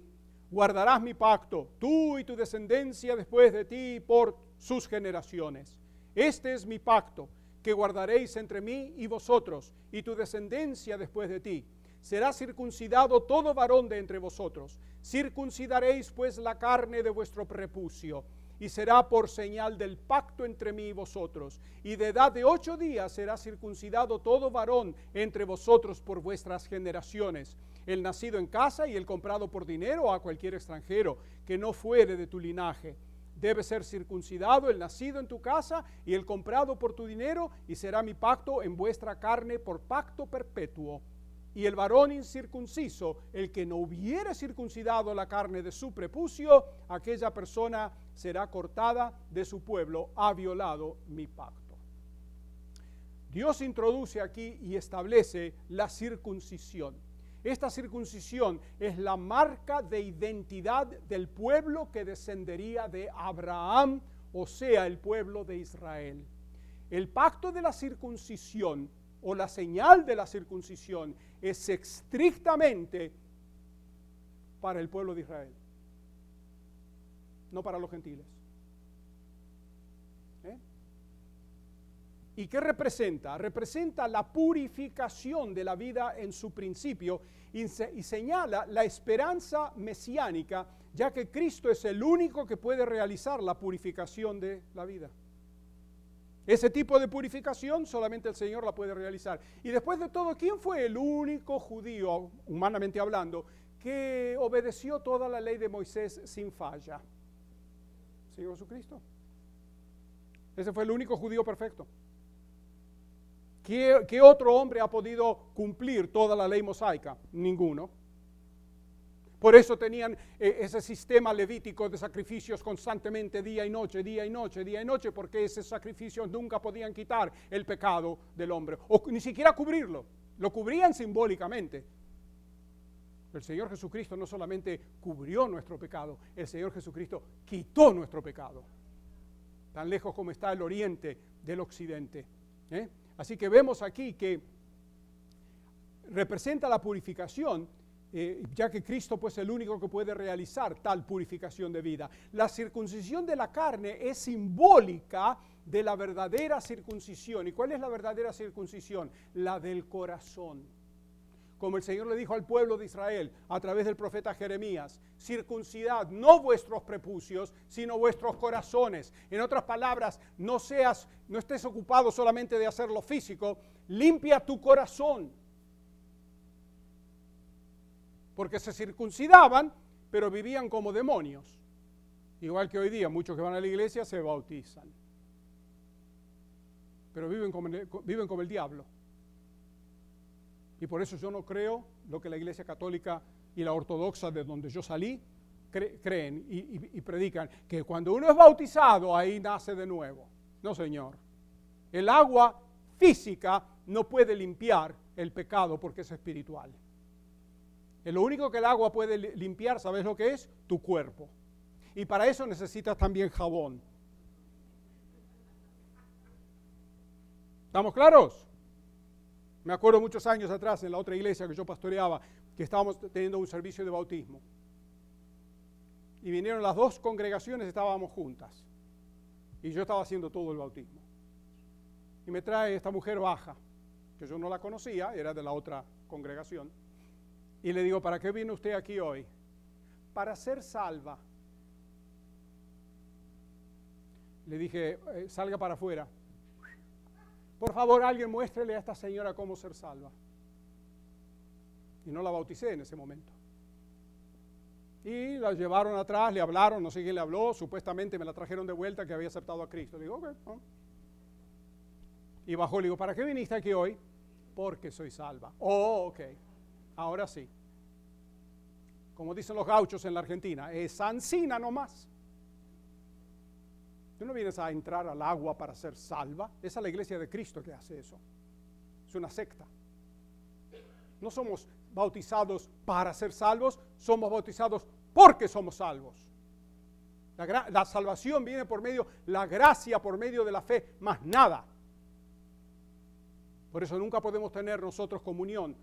guardarás mi pacto, tú y tu descendencia después de ti por sus generaciones. Este es mi pacto que guardaréis entre mí y vosotros y tu descendencia después de ti. Será circuncidado todo varón de entre vosotros. Circuncidaréis pues la carne de vuestro prepucio y será por señal del pacto entre mí y vosotros. Y de edad de ocho días será circuncidado todo varón entre vosotros por vuestras generaciones, el nacido en casa y el comprado por dinero a cualquier extranjero que no fuere de tu linaje. Debe ser circuncidado el nacido en tu casa y el comprado por tu dinero, y será mi pacto en vuestra carne por pacto perpetuo y el varón incircunciso, el que no hubiere circuncidado la carne de su prepucio, aquella persona será cortada de su pueblo, ha violado mi pacto. Dios introduce aquí y establece la circuncisión. Esta circuncisión es la marca de identidad del pueblo que descendería de Abraham, o sea, el pueblo de Israel. El pacto de la circuncisión o la señal de la circuncisión es estrictamente para el pueblo de Israel, no para los gentiles. ¿Eh? ¿Y qué representa? Representa la purificación de la vida en su principio y, y, señala la esperanza mesiánica, ya que Cristo es el único que puede realizar la purificación de la vida. Ese tipo de purificación solamente el Señor la puede realizar. Y después de todo, ¿quién fue el único judío, humanamente hablando, que obedeció toda la ley de Moisés sin falla? Señor Jesucristo. Ese fue el único judío perfecto. ¿Qué, ¿Qué, otro hombre ha podido cumplir toda la ley mosaica? Ninguno. Por eso tenían eh, ese sistema levítico de sacrificios constantemente día y noche, día y noche, día y noche, porque esos sacrificios nunca podían quitar el pecado del hombre, o ni siquiera cubrirlo. Lo cubrían simbólicamente. El Señor Jesucristo no solamente cubrió nuestro pecado, el Señor Jesucristo quitó nuestro pecado. Tan lejos como está el oriente del occidente. ¿eh? Así que vemos aquí que representa la purificación, eh, ya que Cristo pues es el único que puede realizar tal purificación de vida. La circuncisión de la carne es simbólica de la verdadera circuncisión. ¿Y cuál es la verdadera circuncisión? La del corazón. Como el Señor le dijo al pueblo de Israel a través del profeta Jeremías, circuncidad no vuestros prepucios, sino vuestros corazones. En otras palabras, no seas, no estés ocupado solamente de hacer lo físico, limpia tu corazón. Porque se circuncidaban, pero vivían como demonios. Igual que hoy día, muchos que van a la iglesia se bautizan pero viven como, viven como el diablo. Y por eso yo no creo lo que la Iglesia Católica y la Ortodoxa, de donde yo salí, creen y, predican, que cuando uno es bautizado, ahí nace de nuevo. No, Señor. El agua física no puede limpiar el pecado porque es espiritual. Lo único que el agua puede limpiar, ¿sabes lo que es? Tu cuerpo. Y para eso necesitas también jabón. ¿Estamos claros? Me acuerdo muchos años atrás en la otra iglesia que yo pastoreaba que estábamos teniendo un servicio de bautismo. Y vinieron las dos congregaciones, estábamos juntas. Y yo estaba haciendo todo el bautismo. Y me trae esta mujer baja, que yo no la conocía, era de la otra congregación. Y le digo, ¿para qué viene usted aquí hoy? Para ser salva. Le dije, eh, salga para afuera. Por favor, alguien muéstrele a esta señora cómo ser salva. Y no la bauticé en ese momento. Y la llevaron atrás, le hablaron, no sé quién le habló, supuestamente me la trajeron de vuelta que había aceptado a Cristo. Le digo, ok. Y bajó, le digo, ¿para qué viniste aquí hoy? Porque soy salva. Oh, ok. Ahora sí. Como dicen los gauchos en la Argentina, es ansina nomás. Tú no vienes a entrar al agua para ser salva. Es la iglesia de Cristo que hace eso. Es una secta. No somos bautizados para ser salvos, somos bautizados porque somos salvos. La, la, salvación viene por medio, la gracia por medio de la fe, más nada. Por eso nunca podemos tener nosotros comunión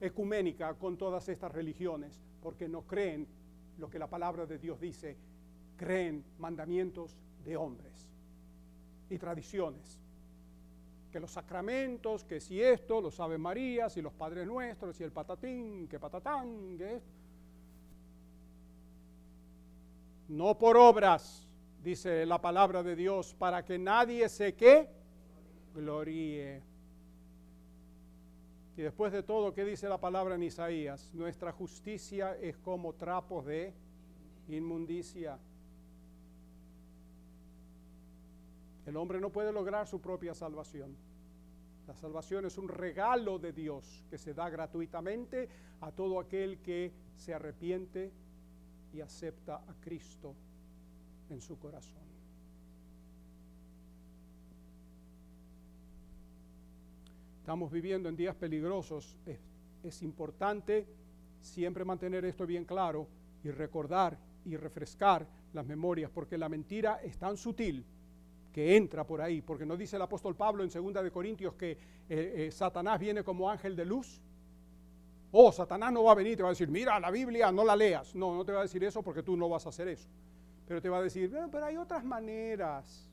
ecuménica con todas estas religiones, porque no creen lo que la palabra de Dios dice, creen mandamientos de hombres y tradiciones. Que los sacramentos, que si esto, los Ave María, si los Padres Nuestros, si el patatín, que patatán, que esto. No por obras, dice la palabra de Dios, para que nadie se que gloríe. Y después de todo, ¿qué dice la palabra en Isaías? Nuestra justicia es como trapos de inmundicia. El hombre no puede lograr su propia salvación. La salvación es un regalo de Dios que se da gratuitamente a todo aquel que se arrepiente y acepta a Cristo en su corazón. Estamos viviendo en días peligrosos. Es, importante siempre mantener esto bien claro y recordar y refrescar las memorias, porque la mentira es tan sutil que entra por ahí, porque no dice el apóstol Pablo en 2 de Corintios que eh, eh, Satanás viene como ángel de luz. Oh, Satanás no va a venir te va a decir, mira la Biblia, no la leas. No, no te va a decir eso porque tú no vas a hacer eso. Pero te va a decir, pero hay otras maneras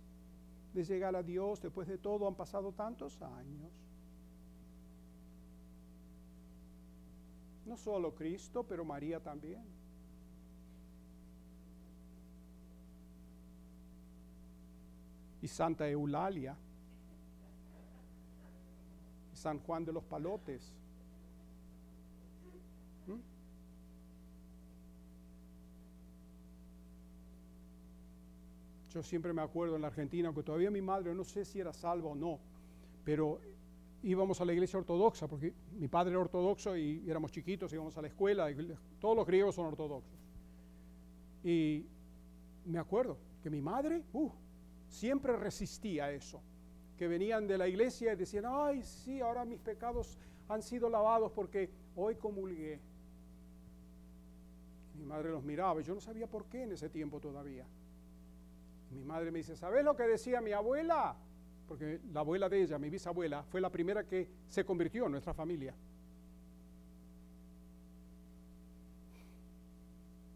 de llegar a Dios. Después de todo han pasado tantos años. No solo Cristo, pero María también. Y Santa Eulalia. Y San Juan de los Palotes. ¿Mm? Yo siempre me acuerdo en la Argentina, aunque todavía mi madre no sé si era salva o no, pero íbamos a la iglesia ortodoxa, porque mi padre era ortodoxo y éramos chiquitos, íbamos a la escuela, todos los griegos son ortodoxos. Y me acuerdo que mi madre uh, siempre resistía a eso, que venían de la iglesia y decían, ay, sí, ahora mis pecados han sido lavados porque hoy comulgué. Mi madre los miraba y yo no sabía por qué en ese tiempo todavía. Mi madre me dice, ¿sabes lo que decía mi abuela? Porque la abuela de ella, mi bisabuela, fue la primera que se convirtió en nuestra familia.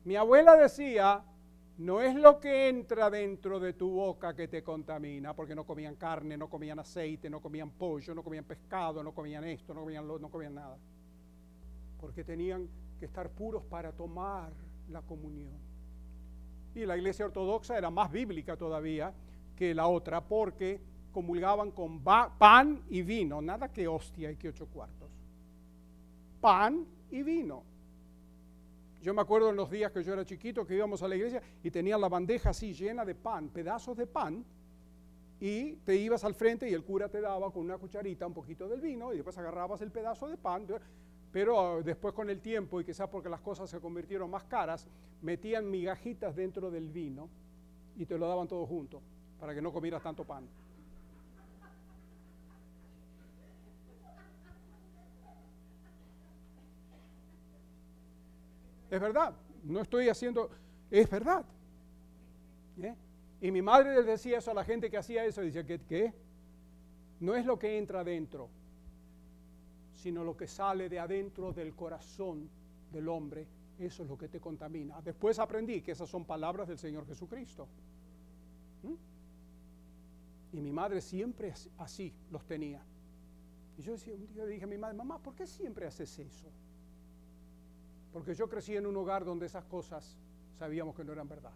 Mi abuela decía, no es lo que entra dentro de tu boca que te contamina, porque no comían carne, no comían aceite, no comían pollo, no comían pescado, no comían esto, no comían, lo, no comían nada. Porque tenían que estar puros para tomar la comunión. Y la iglesia ortodoxa era más bíblica todavía que la otra, porque comulgaban con pan y vino, nada que hostia y que ocho cuartos. Pan y vino. Yo me acuerdo en los días que yo era chiquito que íbamos a la iglesia y tenía la bandeja así llena de pan, pedazos de pan, y te ibas al frente y el cura te daba con una cucharita un poquito del vino y después agarrabas el pedazo de pan. Pero ah, después con el tiempo, y quizás porque las cosas se convirtieron más caras, metían migajitas dentro del vino y te lo daban todo junto, para que no comieras tanto pan. Es verdad, no estoy haciendo, es verdad. ¿Eh? Y mi madre les decía eso a la gente que hacía eso, decía que ¿qué? No es lo que entra adentro, sino lo que sale de adentro del corazón del hombre, eso es lo que te contamina. Después aprendí que esas son palabras del Señor Jesucristo. ¿Mm? Y mi madre siempre así los tenía. Y yo decía, un día dije a mi madre, mamá, ¿por qué siempre haces eso? Porque yo crecí en un hogar donde esas cosas sabíamos que no eran verdad.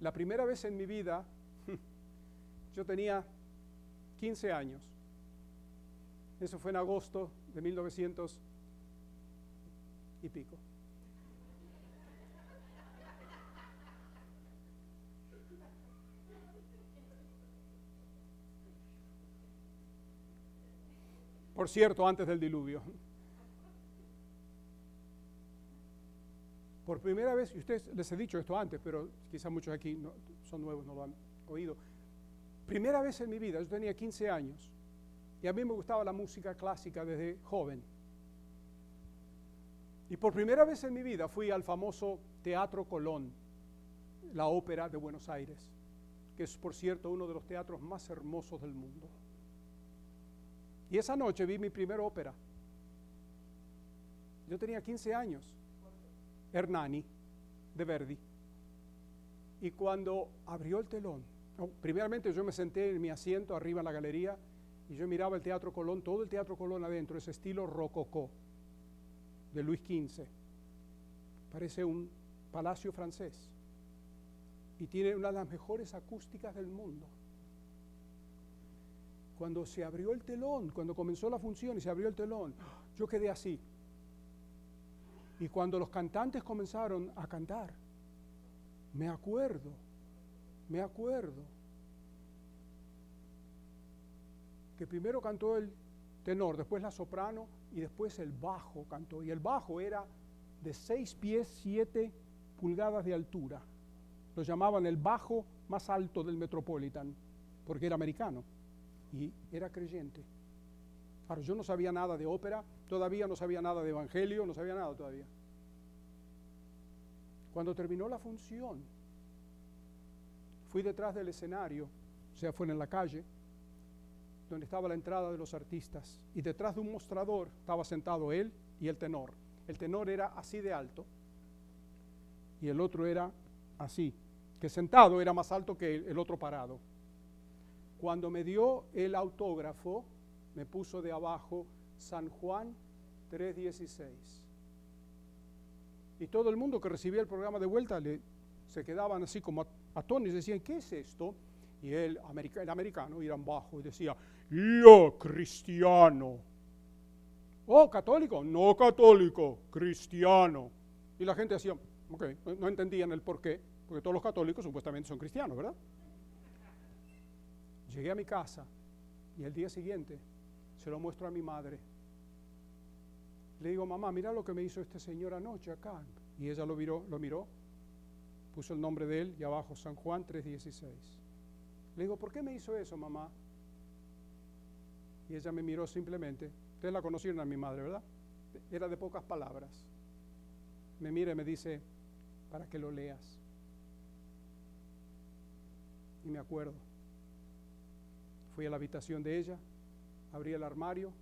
La primera vez en mi vida, (laughs) yo tenía 15 años. Eso fue en agosto de 1900 y pico. Por cierto, antes del diluvio. Por primera vez, y ustedes les he dicho esto antes, pero quizá muchos aquí no, son nuevos, no lo han oído. Primera vez en mi vida, yo tenía 15 años y a mí me gustaba la música clásica desde joven. Y por primera vez en mi vida fui al famoso Teatro Colón, la ópera de Buenos Aires, que es por cierto uno de los teatros más hermosos del mundo. Y esa noche vi mi primera ópera. Yo tenía 15 años. Hernani, de Verdi. Y cuando abrió el telón, primeramente yo me senté en mi asiento arriba en la galería y yo miraba el Teatro Colón, todo el Teatro Colón adentro, ese estilo rococó de Luis XV. Parece un palacio francés y tiene una de las mejores acústicas del mundo cuando se abrió el telón, cuando comenzó la función y se abrió el telón, yo quedé así. Y cuando los cantantes comenzaron a cantar, me acuerdo, me acuerdo, que primero cantó el tenor, después la soprano y después el bajo cantó. Y el bajo era de seis pies, siete pulgadas de altura. Lo llamaban el bajo más alto del Metropolitan, porque era americano y era creyente. Ahora, yo no sabía nada de ópera, todavía no sabía nada de evangelio, no sabía nada todavía. Cuando terminó la función, fui detrás del escenario, o sea, fue en la calle, donde estaba la entrada de los artistas, y detrás de un mostrador estaba sentado él y el tenor. El tenor era así de alto y el otro era así, que sentado era más alto que el otro parado. Cuando me dio el autógrafo, me puso de abajo San Juan 3.16. Y todo el mundo que recibía el programa de vuelta le, se quedaban así como atónitos, decían, ¿qué es esto? Y él, el americano, iba bajo y decía, yo cristiano. Oh, católico, no católico, cristiano. Y la gente hacía, Ok, no, no entendían el por qué, porque todos los católicos supuestamente son cristianos, ¿verdad? Llegué a mi casa y el día siguiente se lo muestro a mi madre. Le digo, mamá, mira lo que me hizo este señor anoche acá. Y ella lo miró, lo miró, puso el nombre de él y abajo San Juan 3:16. Le digo, ¿por qué me hizo eso, mamá? Y ella me miró simplemente. Ustedes la conocieron a mi madre, ¿verdad? Era de pocas palabras. Me mira y me dice, para que lo leas. Y me acuerdo. Fui a la habitación de ella, abrí el armario,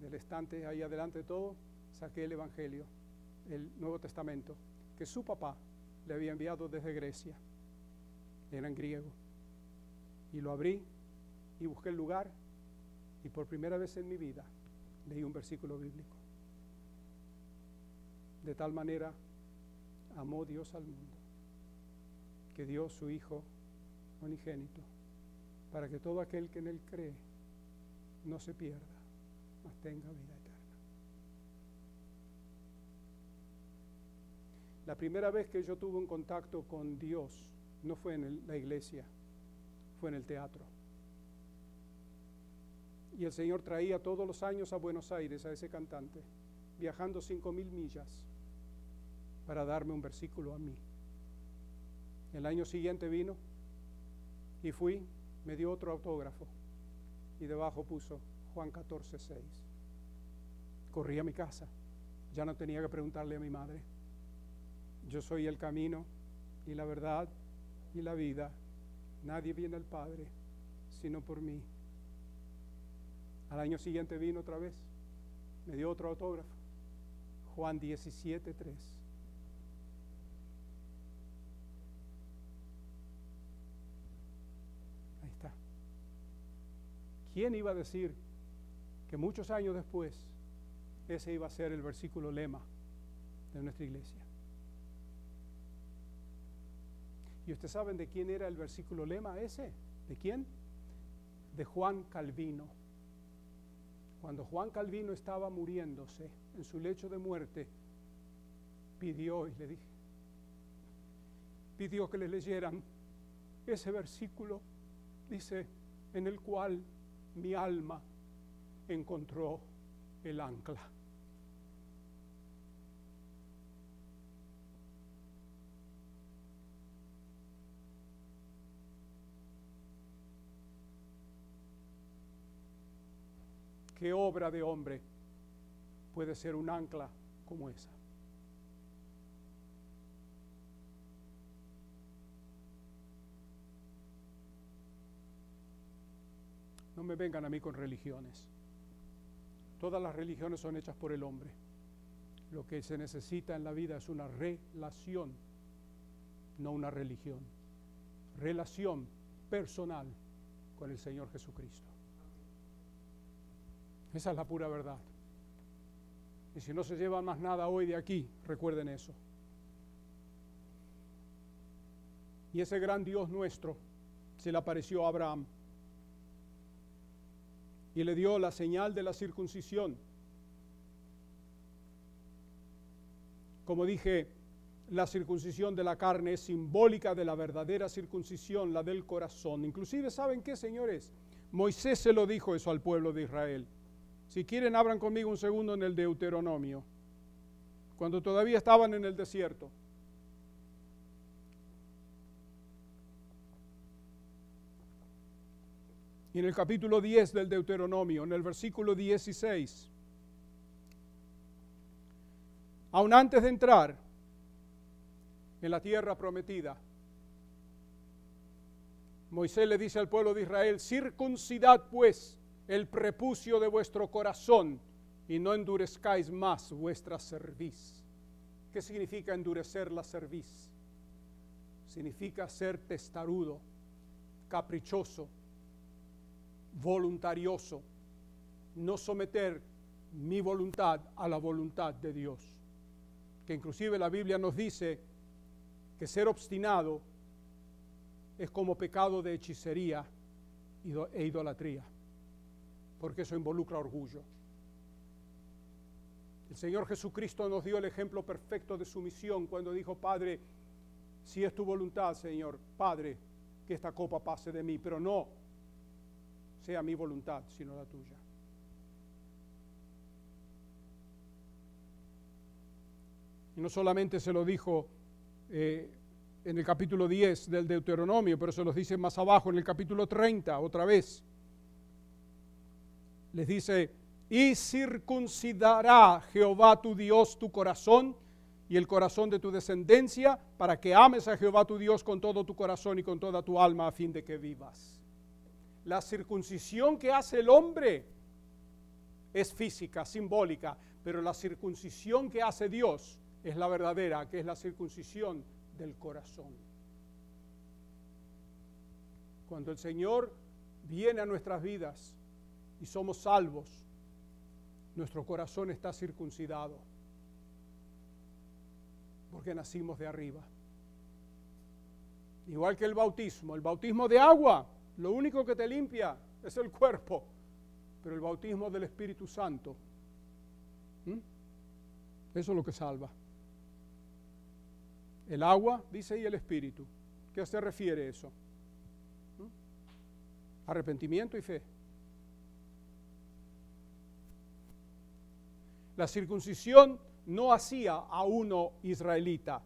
del estante ahí adelante de todo, saqué el Evangelio, el Nuevo Testamento, que su papá le había enviado desde Grecia. Era en griego. Y lo abrí y busqué el lugar y por primera vez en mi vida leí un versículo bíblico. De tal manera amó Dios al mundo, que dio su Hijo unigénito, para que todo aquel que en Él cree no se pierda, mas tenga vida eterna. La primera vez que yo tuve un contacto con Dios no fue en la iglesia, fue en el teatro. Y el Señor traía todos los años a Buenos Aires a ese cantante, viajando cinco mil millas para darme un versículo a mí. El año siguiente vino y fui, me dio otro autógrafo y debajo puso Juan 14, 6. Corrí a mi casa, ya no tenía que preguntarle a mi madre. Yo soy el camino y la verdad y la vida. Nadie viene al Padre sino por mí. Al año siguiente vino otra vez, me dio otro autógrafo, Juan 17, 3. Ahí está. ¿Quién iba a decir que muchos años después ese iba a ser el versículo lema de nuestra iglesia? ¿Y ustedes saben de quién era el versículo lema ese? ¿De quién? De Juan Calvino. Cuando Juan Calvino estaba muriéndose en su lecho de muerte, pidió, y le dije, pidió que le leyeran ese versículo, dice, en el cual mi alma encontró el ancla. ¿Qué obra de hombre puede ser un ancla como esa? No me vengan a mí con religiones. Todas las religiones son hechas por el hombre. Lo que se necesita en la vida es una relación, no una religión. Relación personal con el Señor Jesucristo. Esa es la pura verdad. Y si no se lleva más nada hoy de aquí, recuerden eso. Y ese gran Dios nuestro se le apareció a Abraham y le dio la señal de la circuncisión. Como dije, la circuncisión de la carne es simbólica de la verdadera circuncisión, la del corazón. Inclusive, ¿saben qué, señores? Moisés se lo dijo eso al pueblo de Israel. Si quieren, abran conmigo un segundo en el Deuteronomio, cuando todavía estaban en el desierto. Y en el capítulo 10 del Deuteronomio, en el versículo 16, aún antes de entrar en la tierra prometida, Moisés le dice al pueblo de Israel, circuncidad pues el prepucio de vuestro corazón y no endurezcáis más vuestra cerviz. ¿Qué significa endurecer la cerviz? Significa ser testarudo, caprichoso, voluntarioso, no someter mi voluntad a la voluntad de Dios. Que inclusive la Biblia nos dice que ser obstinado es como pecado de hechicería e idolatría porque eso involucra orgullo. El Señor Jesucristo nos dio el ejemplo perfecto de sumisión cuando dijo, Padre, si es tu voluntad, Señor, Padre, que esta copa pase de mí, pero no sea mi voluntad, sino la tuya. Y no solamente se lo dijo eh, en el capítulo 10 del Deuteronomio, pero se los dice más abajo en el capítulo 30, otra vez. Les dice, y circuncidará Jehová tu Dios tu corazón y el corazón de tu descendencia, para que ames a Jehová tu Dios con todo tu corazón y con toda tu alma, a fin de que vivas. La circuncisión que hace el hombre es física, simbólica, pero la circuncisión que hace Dios es la verdadera, que es la circuncisión del corazón. Cuando el Señor viene a nuestras vidas y somos salvos, nuestro corazón está circuncidado, porque nacimos de arriba. Igual que el bautismo, el bautismo de agua, lo único que te limpia es el cuerpo, pero el bautismo del Espíritu Santo, eso es lo que salva. El agua, dice, y el espíritu. ¿Qué se refiere eso? Arrepentimiento y fe. La circuncisión no hacía a uno israelita.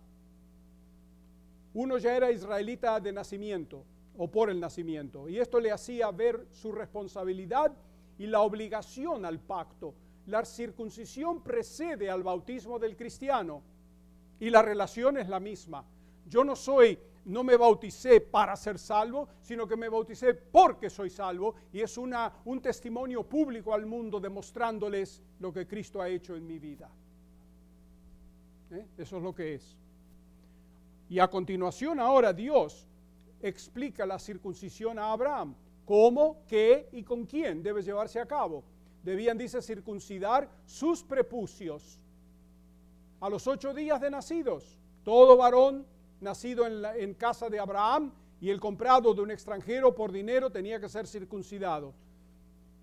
Uno ya era israelita de nacimiento o por el nacimiento. Y esto le hacía ver su responsabilidad y la obligación al pacto. La circuncisión precede al bautismo del cristiano y la relación es la misma. Yo no soy, no me bauticé para ser salvo, sino que me bauticé porque soy salvo y es una, un testimonio público al mundo demostrándoles lo que Cristo ha hecho en mi vida. ¿Eh? Eso es lo que es. Y a continuación ahora Dios explica la circuncisión a Abraham. ¿Cómo, qué y con quién debe llevarse a cabo? Debían, dice, circuncidar sus prepucios a los ocho días de nacidos. Todo varón nacido en, casa de Abraham y el comprado de un extranjero por dinero tenía que ser circuncidado.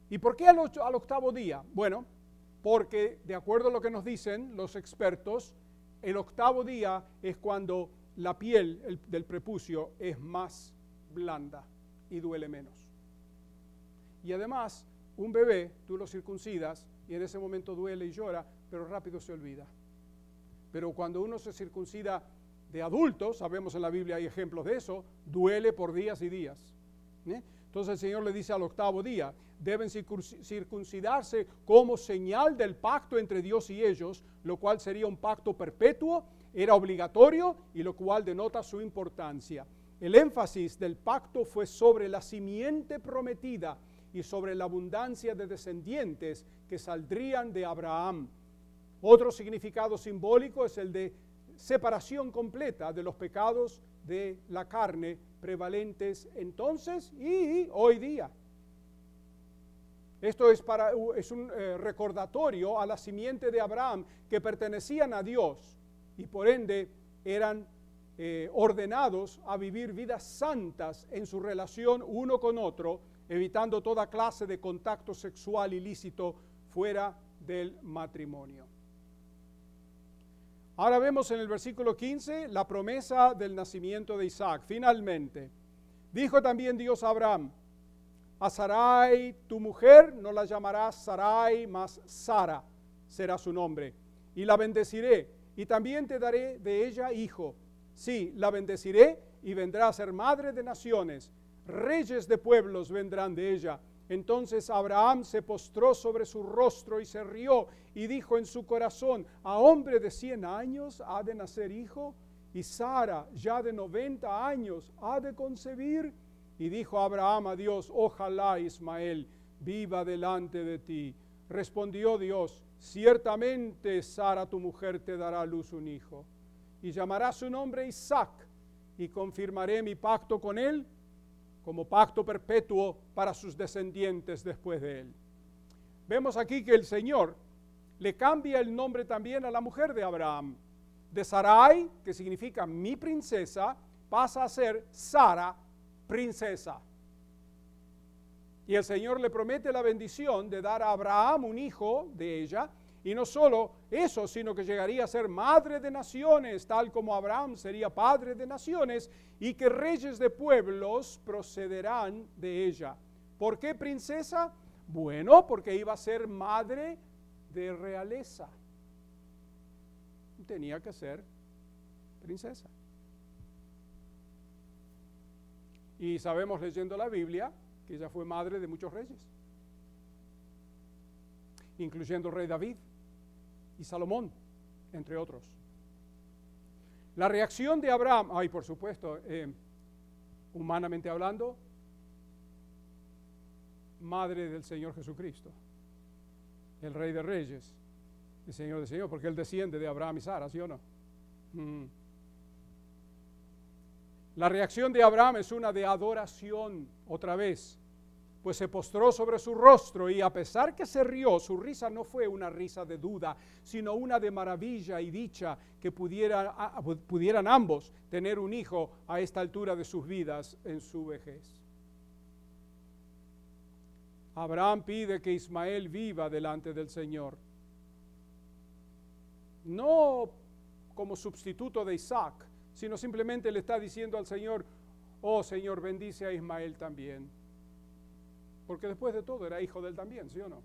¿Y por qué al, al octavo día? Bueno, porque de acuerdo a lo que nos dicen los expertos, el octavo día es cuando la piel del prepucio es más blanda y duele menos. Y además, un bebé, tú lo circuncidas y en ese momento duele y llora, pero rápido se olvida. Pero cuando uno se circuncida de adulto, sabemos en la Biblia hay ejemplos de eso, duele por días y días. ¿eh? Entonces el Señor le dice al octavo día, deben circuncidarse como señal del pacto entre Dios y ellos, lo cual sería un pacto perpetuo, era obligatorio y lo cual denota su importancia. El énfasis del pacto fue sobre la simiente prometida y sobre la abundancia de descendientes que saldrían de Abraham. Otro significado simbólico es el de separación completa de los pecados de la carne prevalentes entonces y hoy día. Esto es, para, es un eh, recordatorio a la simiente de Abraham que pertenecían a Dios y por ende eran eh, ordenados a vivir vidas santas en su relación uno con otro, evitando toda clase de contacto sexual ilícito fuera del matrimonio. Ahora vemos en el versículo 15 la promesa del nacimiento de Isaac. Finalmente, dijo también Dios a Abraham, a Sarai tu mujer no la llamarás Sarai, mas Sara será su nombre, y la bendeciré, y también te daré de ella hijo. Sí, la bendeciré y vendrá a ser madre de naciones, reyes de pueblos vendrán de ella entonces Abraham se postró sobre su rostro y se rió y dijo en su corazón, a hombre de cien años ha de nacer hijo y Sara ya de noventa años ha de concebir. Y dijo Abraham a Dios, ojalá Ismael viva delante de ti. Respondió Dios, ciertamente Sara tu mujer te dará a luz un hijo y llamará su nombre Isaac y confirmaré mi pacto con él como pacto perpetuo para sus descendientes después de él. Vemos aquí que el Señor le cambia el nombre también a la mujer de Abraham. De Sarai, que significa mi princesa, pasa a ser Sara, princesa. Y el Señor le promete la bendición de dar a Abraham un hijo de ella Y no solo eso, sino que llegaría a ser madre de naciones, tal como Abraham sería padre de naciones, y que reyes de pueblos procederán de ella. ¿Por qué princesa? Bueno, porque iba a ser madre de realeza. Tenía que ser princesa. Y sabemos leyendo la Biblia que ella fue madre de muchos reyes, incluyendo el rey David y Salomón, entre otros. La reacción de Abraham, ay, por supuesto, eh, humanamente hablando, madre del Señor Jesucristo, el rey de reyes, el Señor de Señor, porque él desciende de Abraham y Sara, ¿sí o no? Mm. La reacción de Abraham es una de adoración, otra vez, pues se postró sobre su rostro y a pesar que se rió, su risa no fue una risa de duda, sino una de maravilla y dicha que pudieran ambos tener un hijo a esta altura de sus vidas en su vejez. Abraham pide que Ismael viva delante del Señor, no como sustituto de Isaac, sino simplemente le está diciendo al Señor, oh Señor, bendice a Ismael también. Porque después de todo era hijo de él también, ¿sí o no?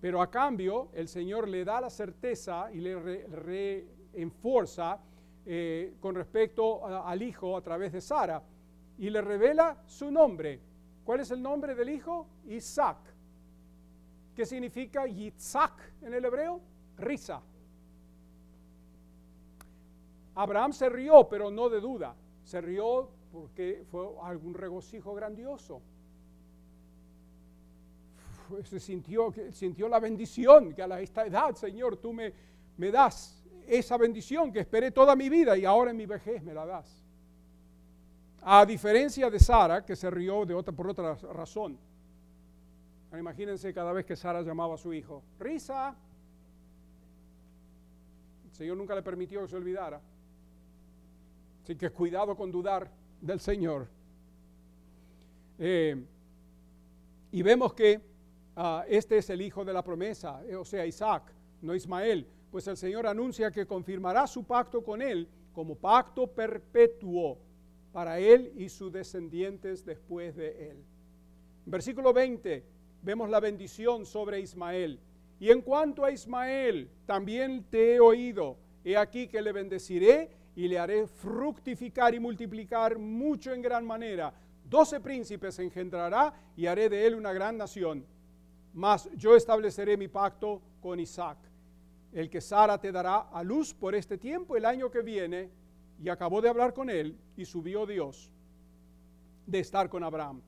Pero a cambio, el Señor le da la certeza y le reenforza eh, con respecto al hijo a través de Sara y le revela su nombre. ¿Cuál es el nombre del hijo? Isaac. ¿Qué significa Yitzhak en el hebreo? Risa. Abraham se rió, pero no de duda. Se rió porque fue algún regocijo grandioso. se sintió, sintió la bendición que a esta edad, Señor, tú me, me das esa bendición que esperé toda mi vida y ahora en mi vejez me la das. A diferencia de Sara, que se rió de otra, por otra razón. Imagínense cada vez que Sara llamaba a su hijo, risa. El Señor nunca le permitió que se olvidara. Así que cuidado con dudar del Señor. Eh, y vemos que ah, este es el hijo de la promesa, eh, o sea, Isaac, no Ismael. Pues el Señor anuncia que confirmará su pacto con él como pacto perpetuo para él y sus descendientes después de él. Versículo 20, vemos la bendición sobre Ismael. Y en cuanto a Ismael, también te he oído. He aquí que le bendeciré y le haré fructificar y multiplicar mucho en gran manera. Doce príncipes engendrará y haré de él una gran nación. Mas yo estableceré mi pacto con Isaac, el que Sara te dará a luz por este tiempo el año que viene. Y acabó de hablar con él y subió Dios de estar con Abraham.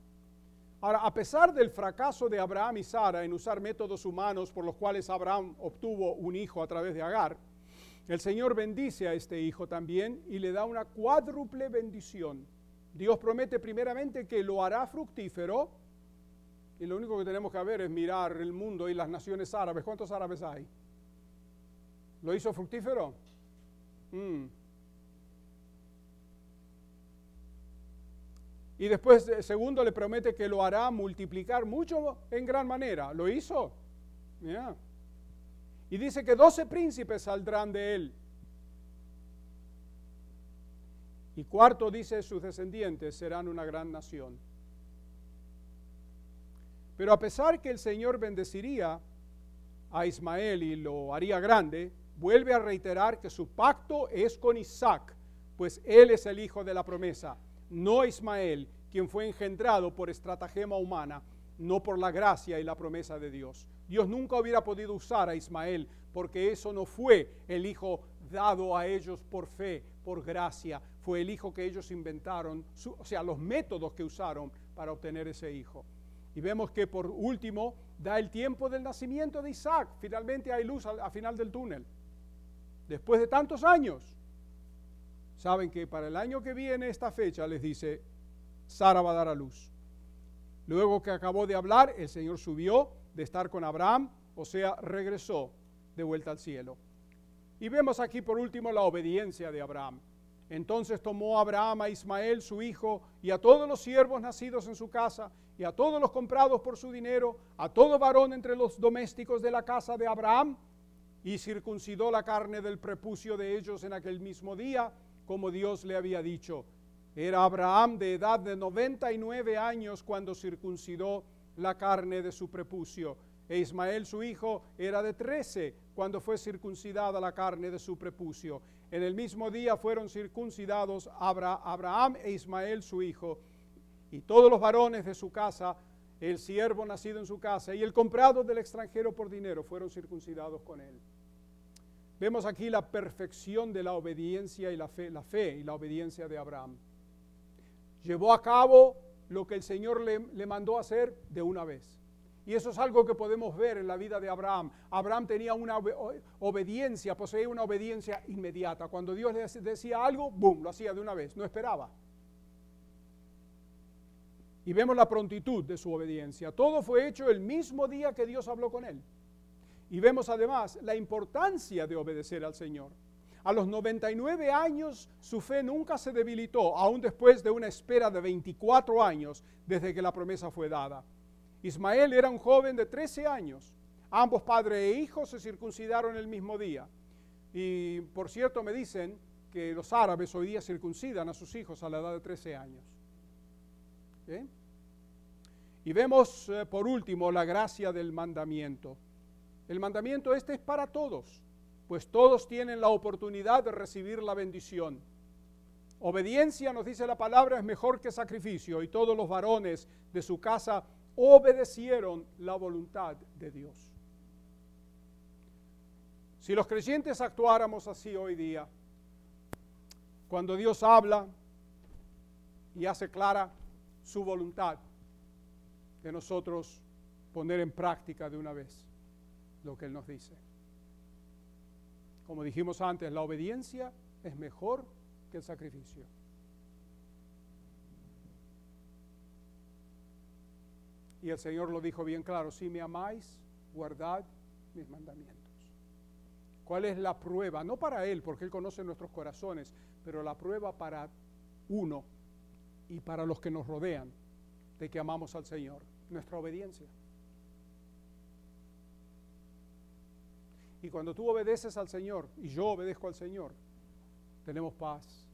Ahora, a pesar del fracaso de Abraham y Sara en usar métodos humanos por los cuales Abraham obtuvo un hijo a través de Agar, el Señor bendice a este hijo también y le da una cuádruple bendición. Dios promete primeramente que lo hará fructífero. Y lo único que tenemos que ver es mirar el mundo y las naciones árabes. ¿Cuántos árabes hay? ¿Lo hizo fructífero? Mm. Y después, eh, segundo, le promete que lo hará multiplicar mucho en gran manera. ¿Lo hizo? Y dice que doce príncipes saldrán de él. Y cuarto dice, sus descendientes serán una gran nación. Pero a pesar que el Señor bendeciría a Ismael y lo haría grande, vuelve a reiterar que su pacto es con Isaac, pues él es el hijo de la promesa, no Ismael, quien fue engendrado por estratagema humana, no por la gracia y la promesa de Dios. Dios nunca hubiera podido usar a Ismael porque eso no fue el hijo dado a ellos por fe, por gracia, fue el hijo que ellos inventaron, o sea, los métodos que usaron para obtener ese hijo. Y vemos que por último da el tiempo del nacimiento de Isaac. Finalmente hay luz al, final del túnel. Después de tantos años, saben que para el año que viene, esta fecha, les dice, Sara va a dar a luz. Luego que acabó de hablar, el Señor subió de estar con Abraham, o sea, regresó de vuelta al cielo. Y vemos aquí por último la obediencia de Abraham. Entonces tomó Abraham a Ismael su hijo y a todos los siervos nacidos en su casa y a todos los comprados por su dinero, a todo varón entre los domésticos de la casa de Abraham, y circuncidó la carne del prepucio de ellos en aquel mismo día, como Dios le había dicho. Era Abraham de edad de 99 años cuando circuncidó la carne de su prepucio. E Ismael su hijo era de 13 cuando fue circuncidada la carne de su prepucio. En el mismo día fueron circuncidados Abraham e Ismael su hijo, y todos los varones de su casa, el siervo nacido en su casa y el comprado del extranjero por dinero fueron circuncidados con él. Vemos aquí la perfección de la obediencia y la fe, la fe y la obediencia de Abraham. Llevó a cabo lo que el Señor le, mandó hacer de una vez. Y eso es algo que podemos ver en la vida de Abraham. Abraham tenía una obediencia, poseía una obediencia inmediata. Cuando Dios le decía algo, ¡boom!, lo hacía de una vez, no esperaba. Y vemos la prontitud de su obediencia. Todo fue hecho el mismo día que Dios habló con él. Y vemos además la importancia de obedecer al Señor. A los 99 años su fe nunca se debilitó, aún después de una espera de 24 años desde que la promesa fue dada. Ismael era un joven de 13 años. Ambos padre e hijo se circuncidaron el mismo día. Y por cierto me dicen que los árabes hoy día circuncidan a sus hijos a la edad de 13 años. Y vemos eh, por último la gracia del mandamiento. El mandamiento este es para todos, pues todos tienen la oportunidad de recibir la bendición. Obediencia, nos dice la palabra, es mejor que sacrificio y todos los varones de su casa obedecieron la voluntad de Dios. Si los creyentes actuáramos así hoy día, cuando Dios habla y hace clara su voluntad, de nosotros poner en práctica de una vez lo que Él nos dice. Como dijimos antes, la obediencia es mejor que el sacrificio. Y el Señor lo dijo bien claro, si me amáis, guardad mis mandamientos. ¿Cuál es la prueba? No para Él, porque Él conoce nuestros corazones, pero la prueba para uno y para los que nos rodean de que amamos al Señor, nuestra obediencia. Y cuando tú obedeces al Señor y yo obedezco al Señor, tenemos paz.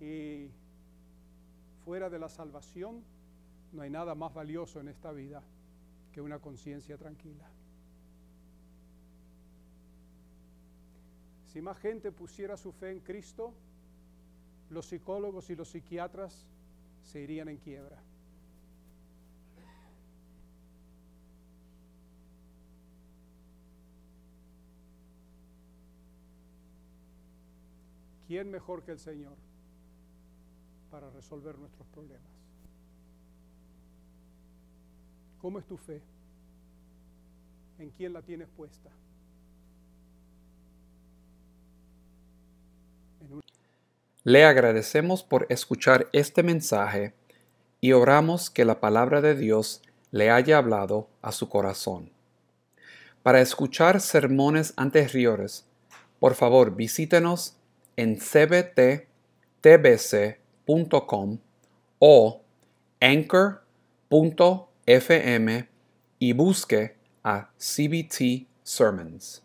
Y fuera de la salvación, no hay nada más valioso en esta vida que una conciencia tranquila. Si más gente pusiera su fe en Cristo, los psicólogos y los psiquiatras se irían en quiebra. ¿Quién mejor que el Señor? para resolver nuestros problemas. ¿Cómo es tu fe? ¿En quién la tienes puesta? Le agradecemos por escuchar este mensaje y oramos que la palabra de Dios le haya hablado a su corazón. Para escuchar sermones anteriores, por favor visítenos en cbttbc o anchor.fm y busque a CBT Sermons.